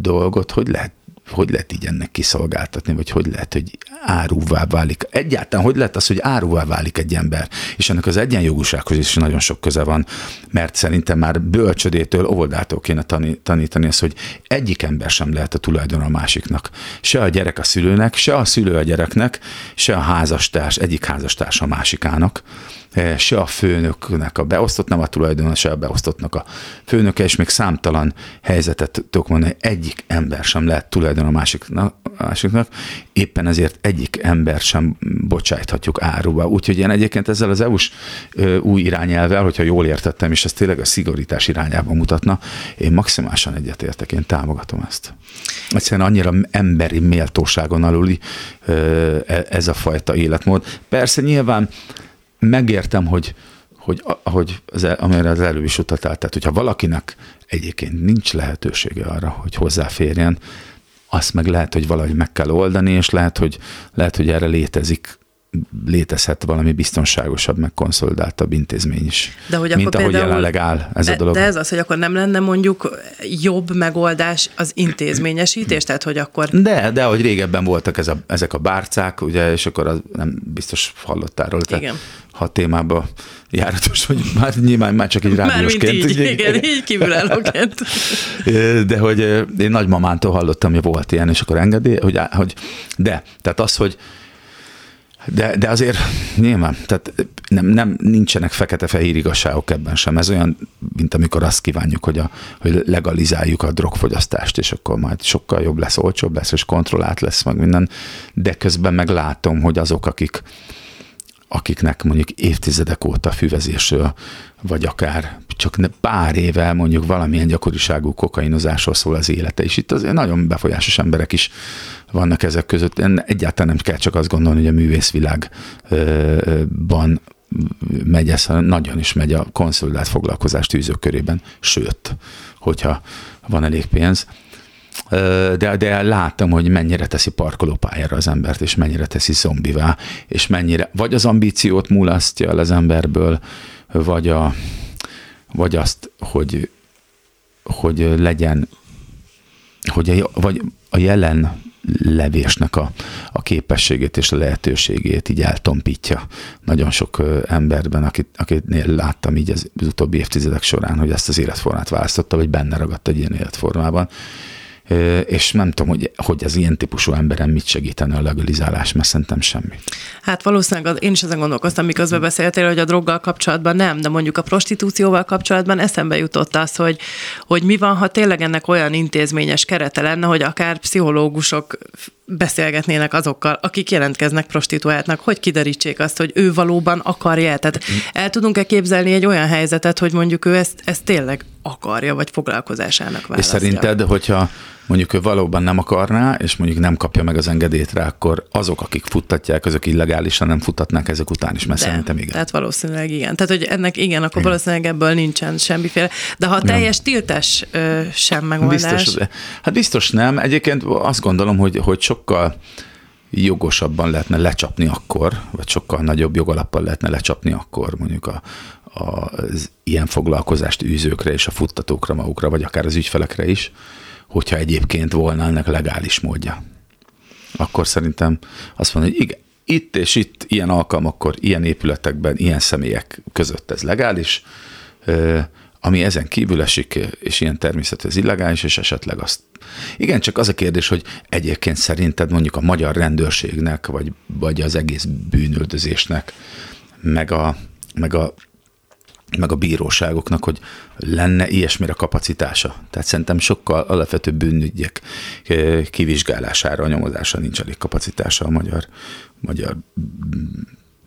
dolgot, hogy lehet hogy lehet így ennek kiszolgáltatni, vagy hogy lehet, hogy áruvá válik. Egyáltalán hogy lehet az, hogy áruvá válik egy ember, és ennek az egyenjogúsághoz is nagyon sok köze van, mert szerintem már bölcsödétől, óvodától kéne tanítani azt, hogy egyik ember sem lehet a tulajdon a másiknak. Se a gyerek a szülőnek, se a szülő a gyereknek, se a házastárs, egyik házastárs a másikának se a főnöknek a beosztott, nem a tulajdonos, se a beosztottnak a főnöke, és még számtalan helyzetet tudok mondani, egyik ember sem lehet tulajdon a másiknak, másiknak, éppen ezért egyik ember sem bocsájthatjuk áruba. Úgyhogy én egyébként ezzel az EU-s új irányelvel, hogyha jól értettem, és ez tényleg a szigorítás irányába mutatna, én maximálisan egyetértek, én támogatom ezt. Egyszerűen annyira emberi méltóságon aluli e, ez a fajta életmód. Persze nyilván megértem, hogy, hogy ahogy az, amire az elő is utaltál, tehát hogyha valakinek egyébként nincs lehetősége arra, hogy hozzáférjen, azt meg lehet, hogy valahogy meg kell oldani, és lehet, hogy, lehet, hogy erre létezik létezhet valami biztonságosabb, meg konszolidáltabb intézmény is. De hogy mint ahogy például, jelenleg áll ez de, a dolog. De ez az, hogy akkor nem lenne mondjuk jobb megoldás az intézményesítés, tehát hogy akkor... De, de ahogy régebben voltak ez a, ezek a bárcák, ugye, és akkor az nem biztos hallottál róla. te, Igen. Ha témába járatos, hogy már nyilván már csak egy Mármint rádiósként. így, ugye, igen, így kívülállóként. De hogy én nagymamántól hallottam, hogy volt ilyen, és akkor engedély, hogy, hogy de, tehát az, hogy de, de azért nyilván, tehát nem, nem, nincsenek fekete-fehér igazságok ebben sem. Ez olyan, mint amikor azt kívánjuk, hogy, a, hogy legalizáljuk a drogfogyasztást, és akkor majd sokkal jobb lesz, olcsóbb lesz, és kontrollált lesz meg minden. De közben meg látom, hogy azok, akik, akiknek mondjuk évtizedek óta füvezésről, vagy akár csak pár éve mondjuk valamilyen gyakoriságú kokainozásról szól az élete, és itt azért nagyon befolyásos emberek is vannak ezek között. Egyáltalán nem kell csak azt gondolni, hogy a művészvilágban megy ez, nagyon is megy a konszolidált foglalkozás tűzők körében, sőt, hogyha van elég pénz. De, de láttam, hogy mennyire teszi parkolópályára az embert, és mennyire teszi zombivá, és mennyire vagy az ambíciót mulasztja el az emberből, vagy, a, vagy azt, hogy, hogy legyen, hogy a, vagy a jelen levésnek a, a képességét és a lehetőségét így eltompítja nagyon sok emberben, akit, akitnél láttam így az, az utóbbi évtizedek során, hogy ezt az életformát választotta, vagy benne ragadt egy ilyen életformában és nem tudom, hogy, hogy az ilyen típusú emberen mit segítene a legalizálás, mert szerintem semmi. Hát valószínűleg én is ezen gondolkoztam, miközben beszéltél, hogy a droggal kapcsolatban nem, de mondjuk a prostitúcióval kapcsolatban eszembe jutott az, hogy, hogy mi van, ha tényleg ennek olyan intézményes kerete lenne, hogy akár pszichológusok beszélgetnének azokkal, akik jelentkeznek prostituáltnak, hogy kiderítsék azt, hogy ő valóban akarja. Tehát el tudunk-e képzelni egy olyan helyzetet, hogy mondjuk ő ezt, ezt tényleg akarja, vagy foglalkozásának választja? És szerinted, hogyha mondjuk ő valóban nem akarná, és mondjuk nem kapja meg az engedélyt rá, akkor azok, akik futtatják, azok illegálisan nem futtatnák ezek után is, mert De, szerintem igen. Tehát valószínűleg igen. Tehát, hogy ennek igen, akkor igen. valószínűleg ebből nincsen semmiféle. De ha teljes nem. tiltás ö, sem megoldás. Biztos, hát biztos nem. Egyébként azt gondolom, hogy, hogy sokkal jogosabban lehetne lecsapni akkor, vagy sokkal nagyobb jogalappal lehetne lecsapni akkor mondjuk a, a, az ilyen foglalkozást űzőkre és a futtatókra magukra, vagy akár az ügyfelekre is, hogyha egyébként volna ennek legális módja. Akkor szerintem azt mondom, hogy igen, itt és itt ilyen alkalmakkor, ilyen épületekben, ilyen személyek között ez legális, ami ezen kívül esik, és ilyen természetű ez illegális, és esetleg azt. Igen, csak az a kérdés, hogy egyébként szerinted mondjuk a magyar rendőrségnek, vagy, vagy az egész bűnöldözésnek, meg a, meg a meg a bíróságoknak, hogy lenne ilyesmire kapacitása. Tehát szerintem sokkal alapvetőbb bűnügyek kivizsgálására, a nyomozásra nincs elég kapacitása a magyar, magyar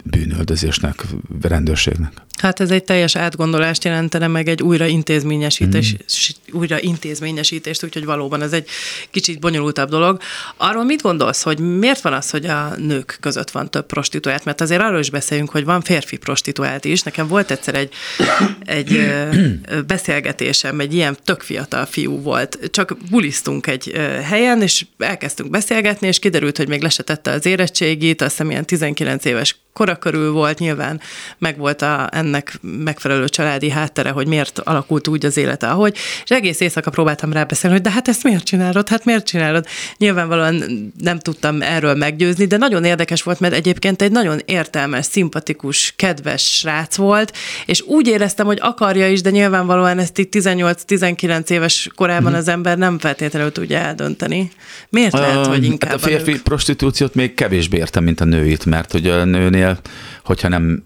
bűnöldözésnek, rendőrségnek. Hát ez egy teljes átgondolást jelentene meg egy újra intézményesítés, mm. újra intézményesítést, úgyhogy valóban ez egy kicsit bonyolultabb dolog. Arról mit gondolsz, hogy miért van az, hogy a nők között van több prostituált? Mert azért arról is beszéljünk, hogy van férfi prostituált is. Nekem volt egyszer egy, egy beszélgetésem, egy ilyen tök fiatal fiú volt. Csak bulisztunk egy helyen, és elkezdtünk beszélgetni, és kiderült, hogy még lesetette az érettségit, azt hiszem ilyen 19 éves kora körül volt, nyilván meg volt a, ennek megfelelő családi háttere, hogy miért alakult úgy az élete, ahogy, és egész éjszaka próbáltam rábeszélni, hogy de hát ezt miért csinálod, hát miért csinálod? Nyilvánvalóan nem tudtam erről meggyőzni, de nagyon érdekes volt, mert egyébként egy nagyon értelmes, szimpatikus, kedves srác volt, és úgy éreztem, hogy akarja is, de nyilvánvalóan ezt itt 18-19 éves korában mm. az ember nem feltétlenül tudja eldönteni. Miért lehet, hogy inkább hát a férfi prostitúciót még kevésbé értem, mint a nőit, mert hogy a nőnél, hogyha nem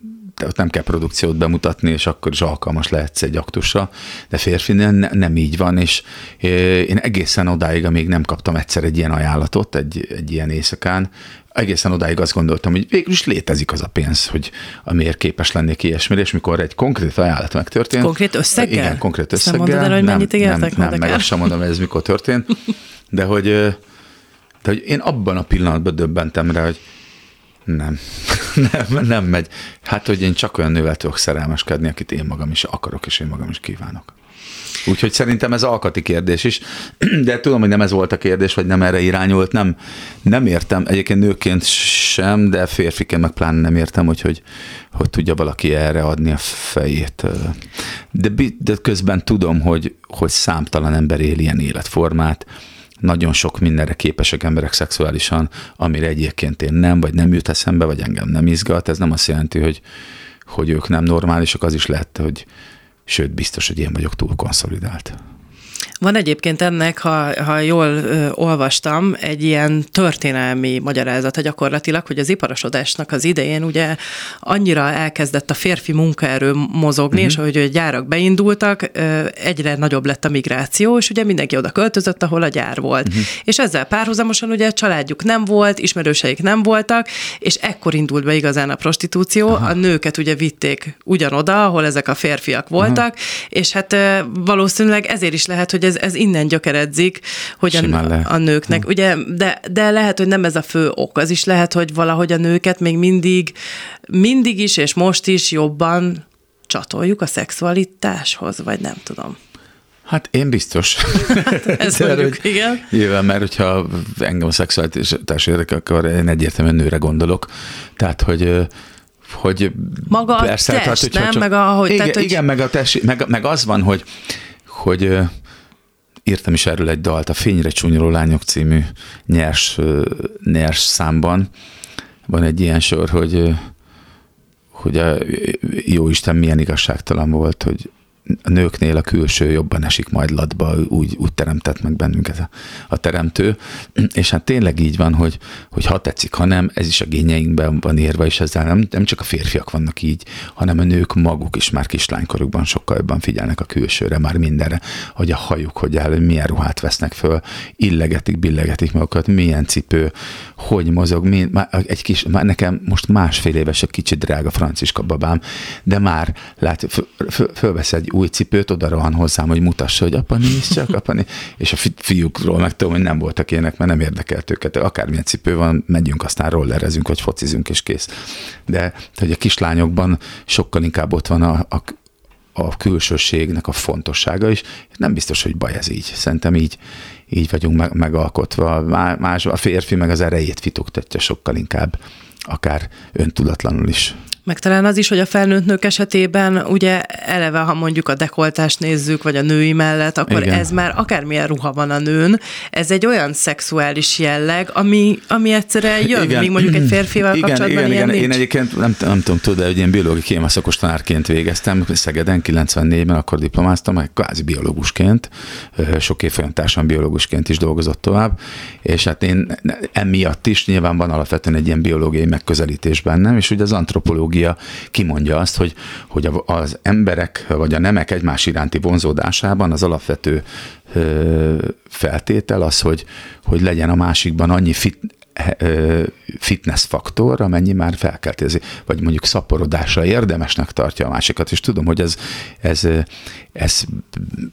ott nem kell produkciót bemutatni, és akkor is alkalmas lehetsz egy aktusra, de férfinél ne, nem így van, és én egészen odáig, amíg nem kaptam egyszer egy ilyen ajánlatot, egy, egy ilyen éjszakán, egészen odáig azt gondoltam, hogy végül is létezik az a pénz, hogy amiért képes lennék ilyesmire, és mikor egy konkrét ajánlat megtörtént. Konkrét összeggel? Igen, konkrét összeggel. Nem mondod el, hogy mennyit nem, nem, nem, meg sem mondom, hogy ez mikor történt, de hogy, de hogy én abban a pillanatban döbbentem rá, hogy nem. nem, nem megy. Hát, hogy én csak olyan nővel tudok szerelmeskedni, akit én magam is akarok, és én magam is kívánok. Úgyhogy szerintem ez alkati kérdés is, de tudom, hogy nem ez volt a kérdés, vagy nem erre irányult, nem, nem értem, egyébként nőként sem, de férfiként meg pláne nem értem, hogy, hogy, hogy tudja valaki erre adni a fejét. De, de közben tudom, hogy, hogy számtalan ember él ilyen életformát, nagyon sok mindenre képesek emberek szexuálisan, amire egyébként én nem, vagy nem jut eszembe, vagy engem nem izgat. Ez nem azt jelenti, hogy, hogy ők nem normálisak, az is lehet, hogy sőt, biztos, hogy én vagyok túl konszolidált. Van egyébként ennek, ha, ha jól ö, olvastam, egy ilyen történelmi magyarázata gyakorlatilag, hogy az iparosodásnak az idején ugye annyira elkezdett a férfi munkaerő mozogni, uh-huh. és ahogy a gyárak beindultak, ö, egyre nagyobb lett a migráció, és ugye mindenki oda költözött, ahol a gyár volt. Uh-huh. És ezzel párhuzamosan ugye családjuk nem volt, ismerőseik nem voltak, és ekkor indult be igazán a prostitúció. Aha. A nőket ugye vitték ugyanoda, ahol ezek a férfiak voltak, uh-huh. és hát ö, valószínűleg ezért is lehet, hogy ez, ez innen gyökeredzik, hogy a, a nőknek, hmm. ugye, de, de lehet, hogy nem ez a fő ok, az is lehet, hogy valahogy a nőket még mindig, mindig is, és most is jobban csatoljuk a szexualitáshoz, vagy nem tudom. Hát én biztos. Hát, ez De, mondjuk, hogy, igen. Nyilván, mert hogyha engem a szexualitás érdekel, akkor én egyértelműen nőre gondolok. Tehát, hogy hogy Maga persze, a test, tehát, nem? Csak, meg a, hogy, igen, tehát, hogy... igen, meg, a test, meg, meg az van, hogy, hogy írtam is erről egy dalt, a Fényre csúnyoló lányok című nyers, nyers számban. Van egy ilyen sor, hogy, hogy a jó Isten milyen igazságtalan volt, hogy a nőknél a külső jobban esik majd latba, úgy, úgy teremtett meg bennünket a, a teremtő, és hát tényleg így van, hogy, hogy ha tetszik, ha nem, ez is a gényeinkben van érve, és ezzel nem, nem csak a férfiak vannak így, hanem a nők maguk is már kislánykorukban sokkal jobban figyelnek a külsőre, már mindenre, hogy a hajuk, hogy el, milyen ruhát vesznek föl, illegetik, billegetik magukat, milyen cipő, hogy mozog, mi, már egy kis, már nekem most másfél éves a kicsit drága franciska babám, de már lát, föl, föl, fölvesz egy cipőt, oda rohan hozzám, hogy mutassa, hogy apa nézd csak, apa nézd. És a fiúkról meg tudom, hogy nem voltak ilyenek, mert nem érdekelt őket. Akármilyen cipő van, megyünk, aztán rollerezünk, vagy focizunk, és kész. De hogy a kislányokban sokkal inkább ott van a, a, a külsőségnek a fontossága is. Nem biztos, hogy baj ez így. Szerintem így, így vagyunk meg, megalkotva. Más, a férfi meg az erejét fitoktatja sokkal inkább, akár öntudatlanul is. Meg talán az is, hogy a felnőtt nők esetében ugye eleve, ha mondjuk a dekoltást nézzük, vagy a női mellett, akkor Igen. ez már akármilyen ruha van a nőn, ez egy olyan szexuális jelleg, ami, ami egyszerűen jön, igen. míg mondjuk egy férfival igen, kapcsolatban igen, ilyen igen. Nincs. Én egyébként nem, nem tudom, tudod, hogy én biológiai kémaszakos tanárként végeztem Szegeden, 94-ben, akkor diplomáztam, kvázi biológusként, sok évfolyam társam biológusként is dolgozott tovább, és hát én emiatt is nyilván van alapvetően egy ilyen biológiai megközelítés bennem, és ugye az antropológia pszichológia kimondja azt, hogy, hogy az emberek vagy a nemek egymás iránti vonzódásában az alapvető feltétel az, hogy, hogy legyen a másikban annyi fit, fitness faktor, amennyi már felkeltézi, vagy mondjuk szaporodásra érdemesnek tartja a másikat, és tudom, hogy ez, ez, ez,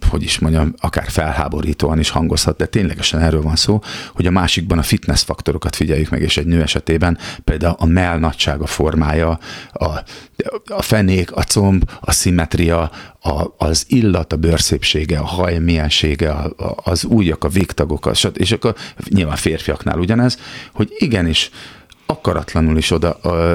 hogy is mondjam, akár felháborítóan is hangozhat, de ténylegesen erről van szó, hogy a másikban a fitness faktorokat figyeljük meg, és egy nő esetében például a mell nagysága formája, a, a fenék, a comb, a szimmetria, a, az illat, a bőrszépsége, a haj miensége, a, a, az ujjak, a végtagok, és akkor nyilván férfiaknál ugyanez, hogy igenis akaratlanul is oda,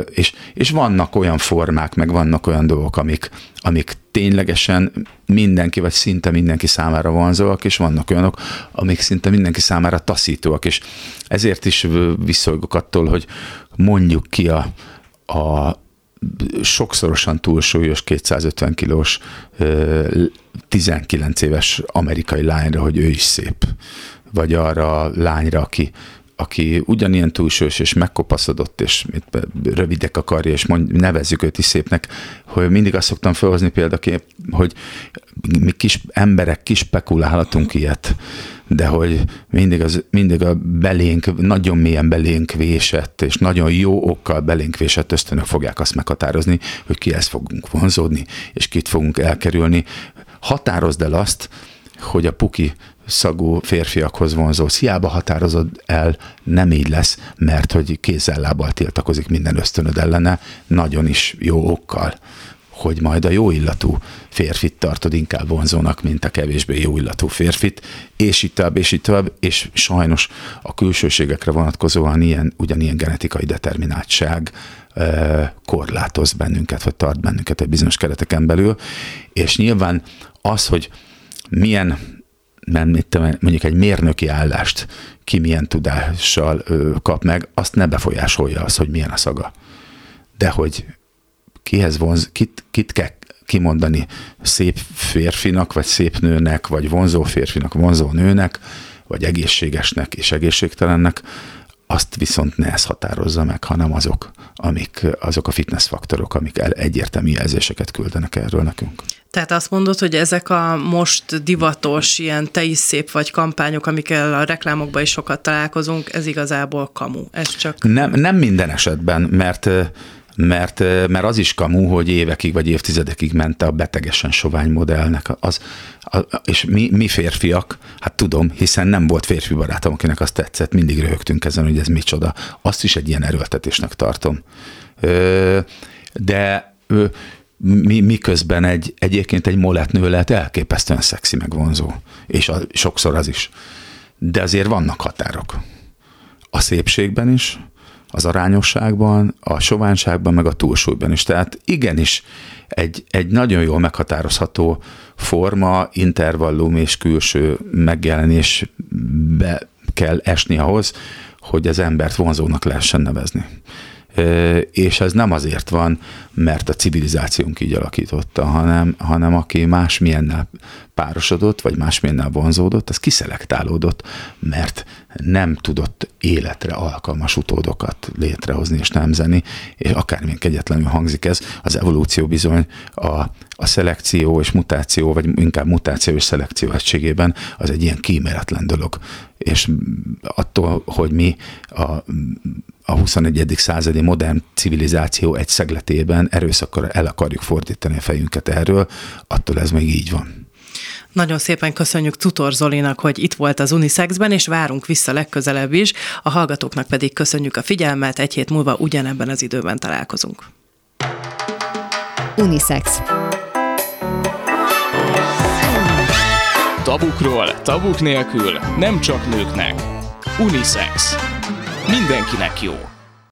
és, és vannak olyan formák, meg vannak olyan dolgok, amik, amik ténylegesen mindenki, vagy szinte mindenki számára vonzóak, és vannak olyanok, amik szinte mindenki számára taszítóak, és ezért is visszolgok attól, hogy mondjuk ki a, a sokszorosan túlsúlyos 250 kilós 19 éves amerikai lányra, hogy ő is szép. Vagy arra a lányra, aki aki ugyanilyen túlsős és megkopaszodott, és rövidek a karja, és mond, nevezzük őt is szépnek, hogy mindig azt szoktam felhozni példaként, hogy mi kis emberek kis spekulálhatunk ilyet, de hogy mindig, az, mindig a belénk, nagyon mélyen belénk vésett, és nagyon jó okkal belénk vésett ösztönök fogják azt meghatározni, hogy kihez fogunk vonzódni, és kit fogunk elkerülni. Határozd el azt, hogy a puki szagú férfiakhoz vonzó. Hiába határozod el, nem így lesz, mert hogy kézzel-lábbal tiltakozik minden ösztönöd ellene, nagyon is jó okkal hogy majd a jó illatú férfit tartod inkább vonzónak, mint a kevésbé jó illatú férfit, és itt tovább, és itt tovább, és sajnos a külsőségekre vonatkozóan ilyen, ugyanilyen genetikai determináltság korlátoz bennünket, vagy tart bennünket egy bizonyos kereteken belül, és nyilván az, hogy milyen mondjuk egy mérnöki állást ki milyen tudással kap meg, azt ne befolyásolja az, hogy milyen a szaga. De hogy kihez vonz, kit, kit kell kimondani szép férfinak, vagy szép nőnek, vagy vonzó férfinak, vonzó nőnek, vagy egészségesnek és egészségtelennek, azt viszont ne ez határozza meg, hanem azok, amik, azok a fitness faktorok, amik egyértelmű jelzéseket küldenek erről nekünk. Tehát azt mondod, hogy ezek a most divatos, ilyen te is szép vagy kampányok, amikkel a reklámokban is sokat találkozunk, ez igazából kamu. Ez csak... Nem, nem minden esetben, mert mert, mert az is kamu, hogy évekig vagy évtizedekig ment a betegesen sovány modellnek. Az, a, és mi, mi férfiak, hát tudom, hiszen nem volt férfi barátom, akinek azt tetszett, mindig röhögtünk ezen, hogy ez micsoda. Azt is egy ilyen erőltetésnek tartom. De mi, miközben egy, egyébként egy moletnő lehet elképesztően szexi megvonzó, és a, sokszor az is. De azért vannak határok. A szépségben is, az arányosságban, a soványságban, meg a túlsúlyban is. Tehát igenis egy, egy nagyon jól meghatározható forma, intervallum és külső megjelenésbe kell esni ahhoz, hogy az embert vonzónak lehessen nevezni és ez nem azért van, mert a civilizációnk így alakította, hanem, hanem aki másmilyennel párosodott, vagy másmilyennel vonzódott, az kiszelektálódott, mert nem tudott életre alkalmas utódokat létrehozni és nemzeni, és akármilyen kegyetlenül hangzik ez, az evolúció bizony a, a szelekció és mutáció, vagy inkább mutáció és szelekció egységében az egy ilyen kíméletlen dolog. És attól, hogy mi a a 21. századi modern civilizáció egy szegletében erőszakkal el akarjuk fordítani a fejünket erről, attól ez még így van. Nagyon szépen köszönjük Tutor Zolinak, hogy itt volt az Unisexben, és várunk vissza legközelebb is. A hallgatóknak pedig köszönjük a figyelmet, egy hét múlva ugyanebben az időben találkozunk. Unisex. Tabukról, tabuk nélkül, nem csak nőknek. Unisex. Mindenkinek jó.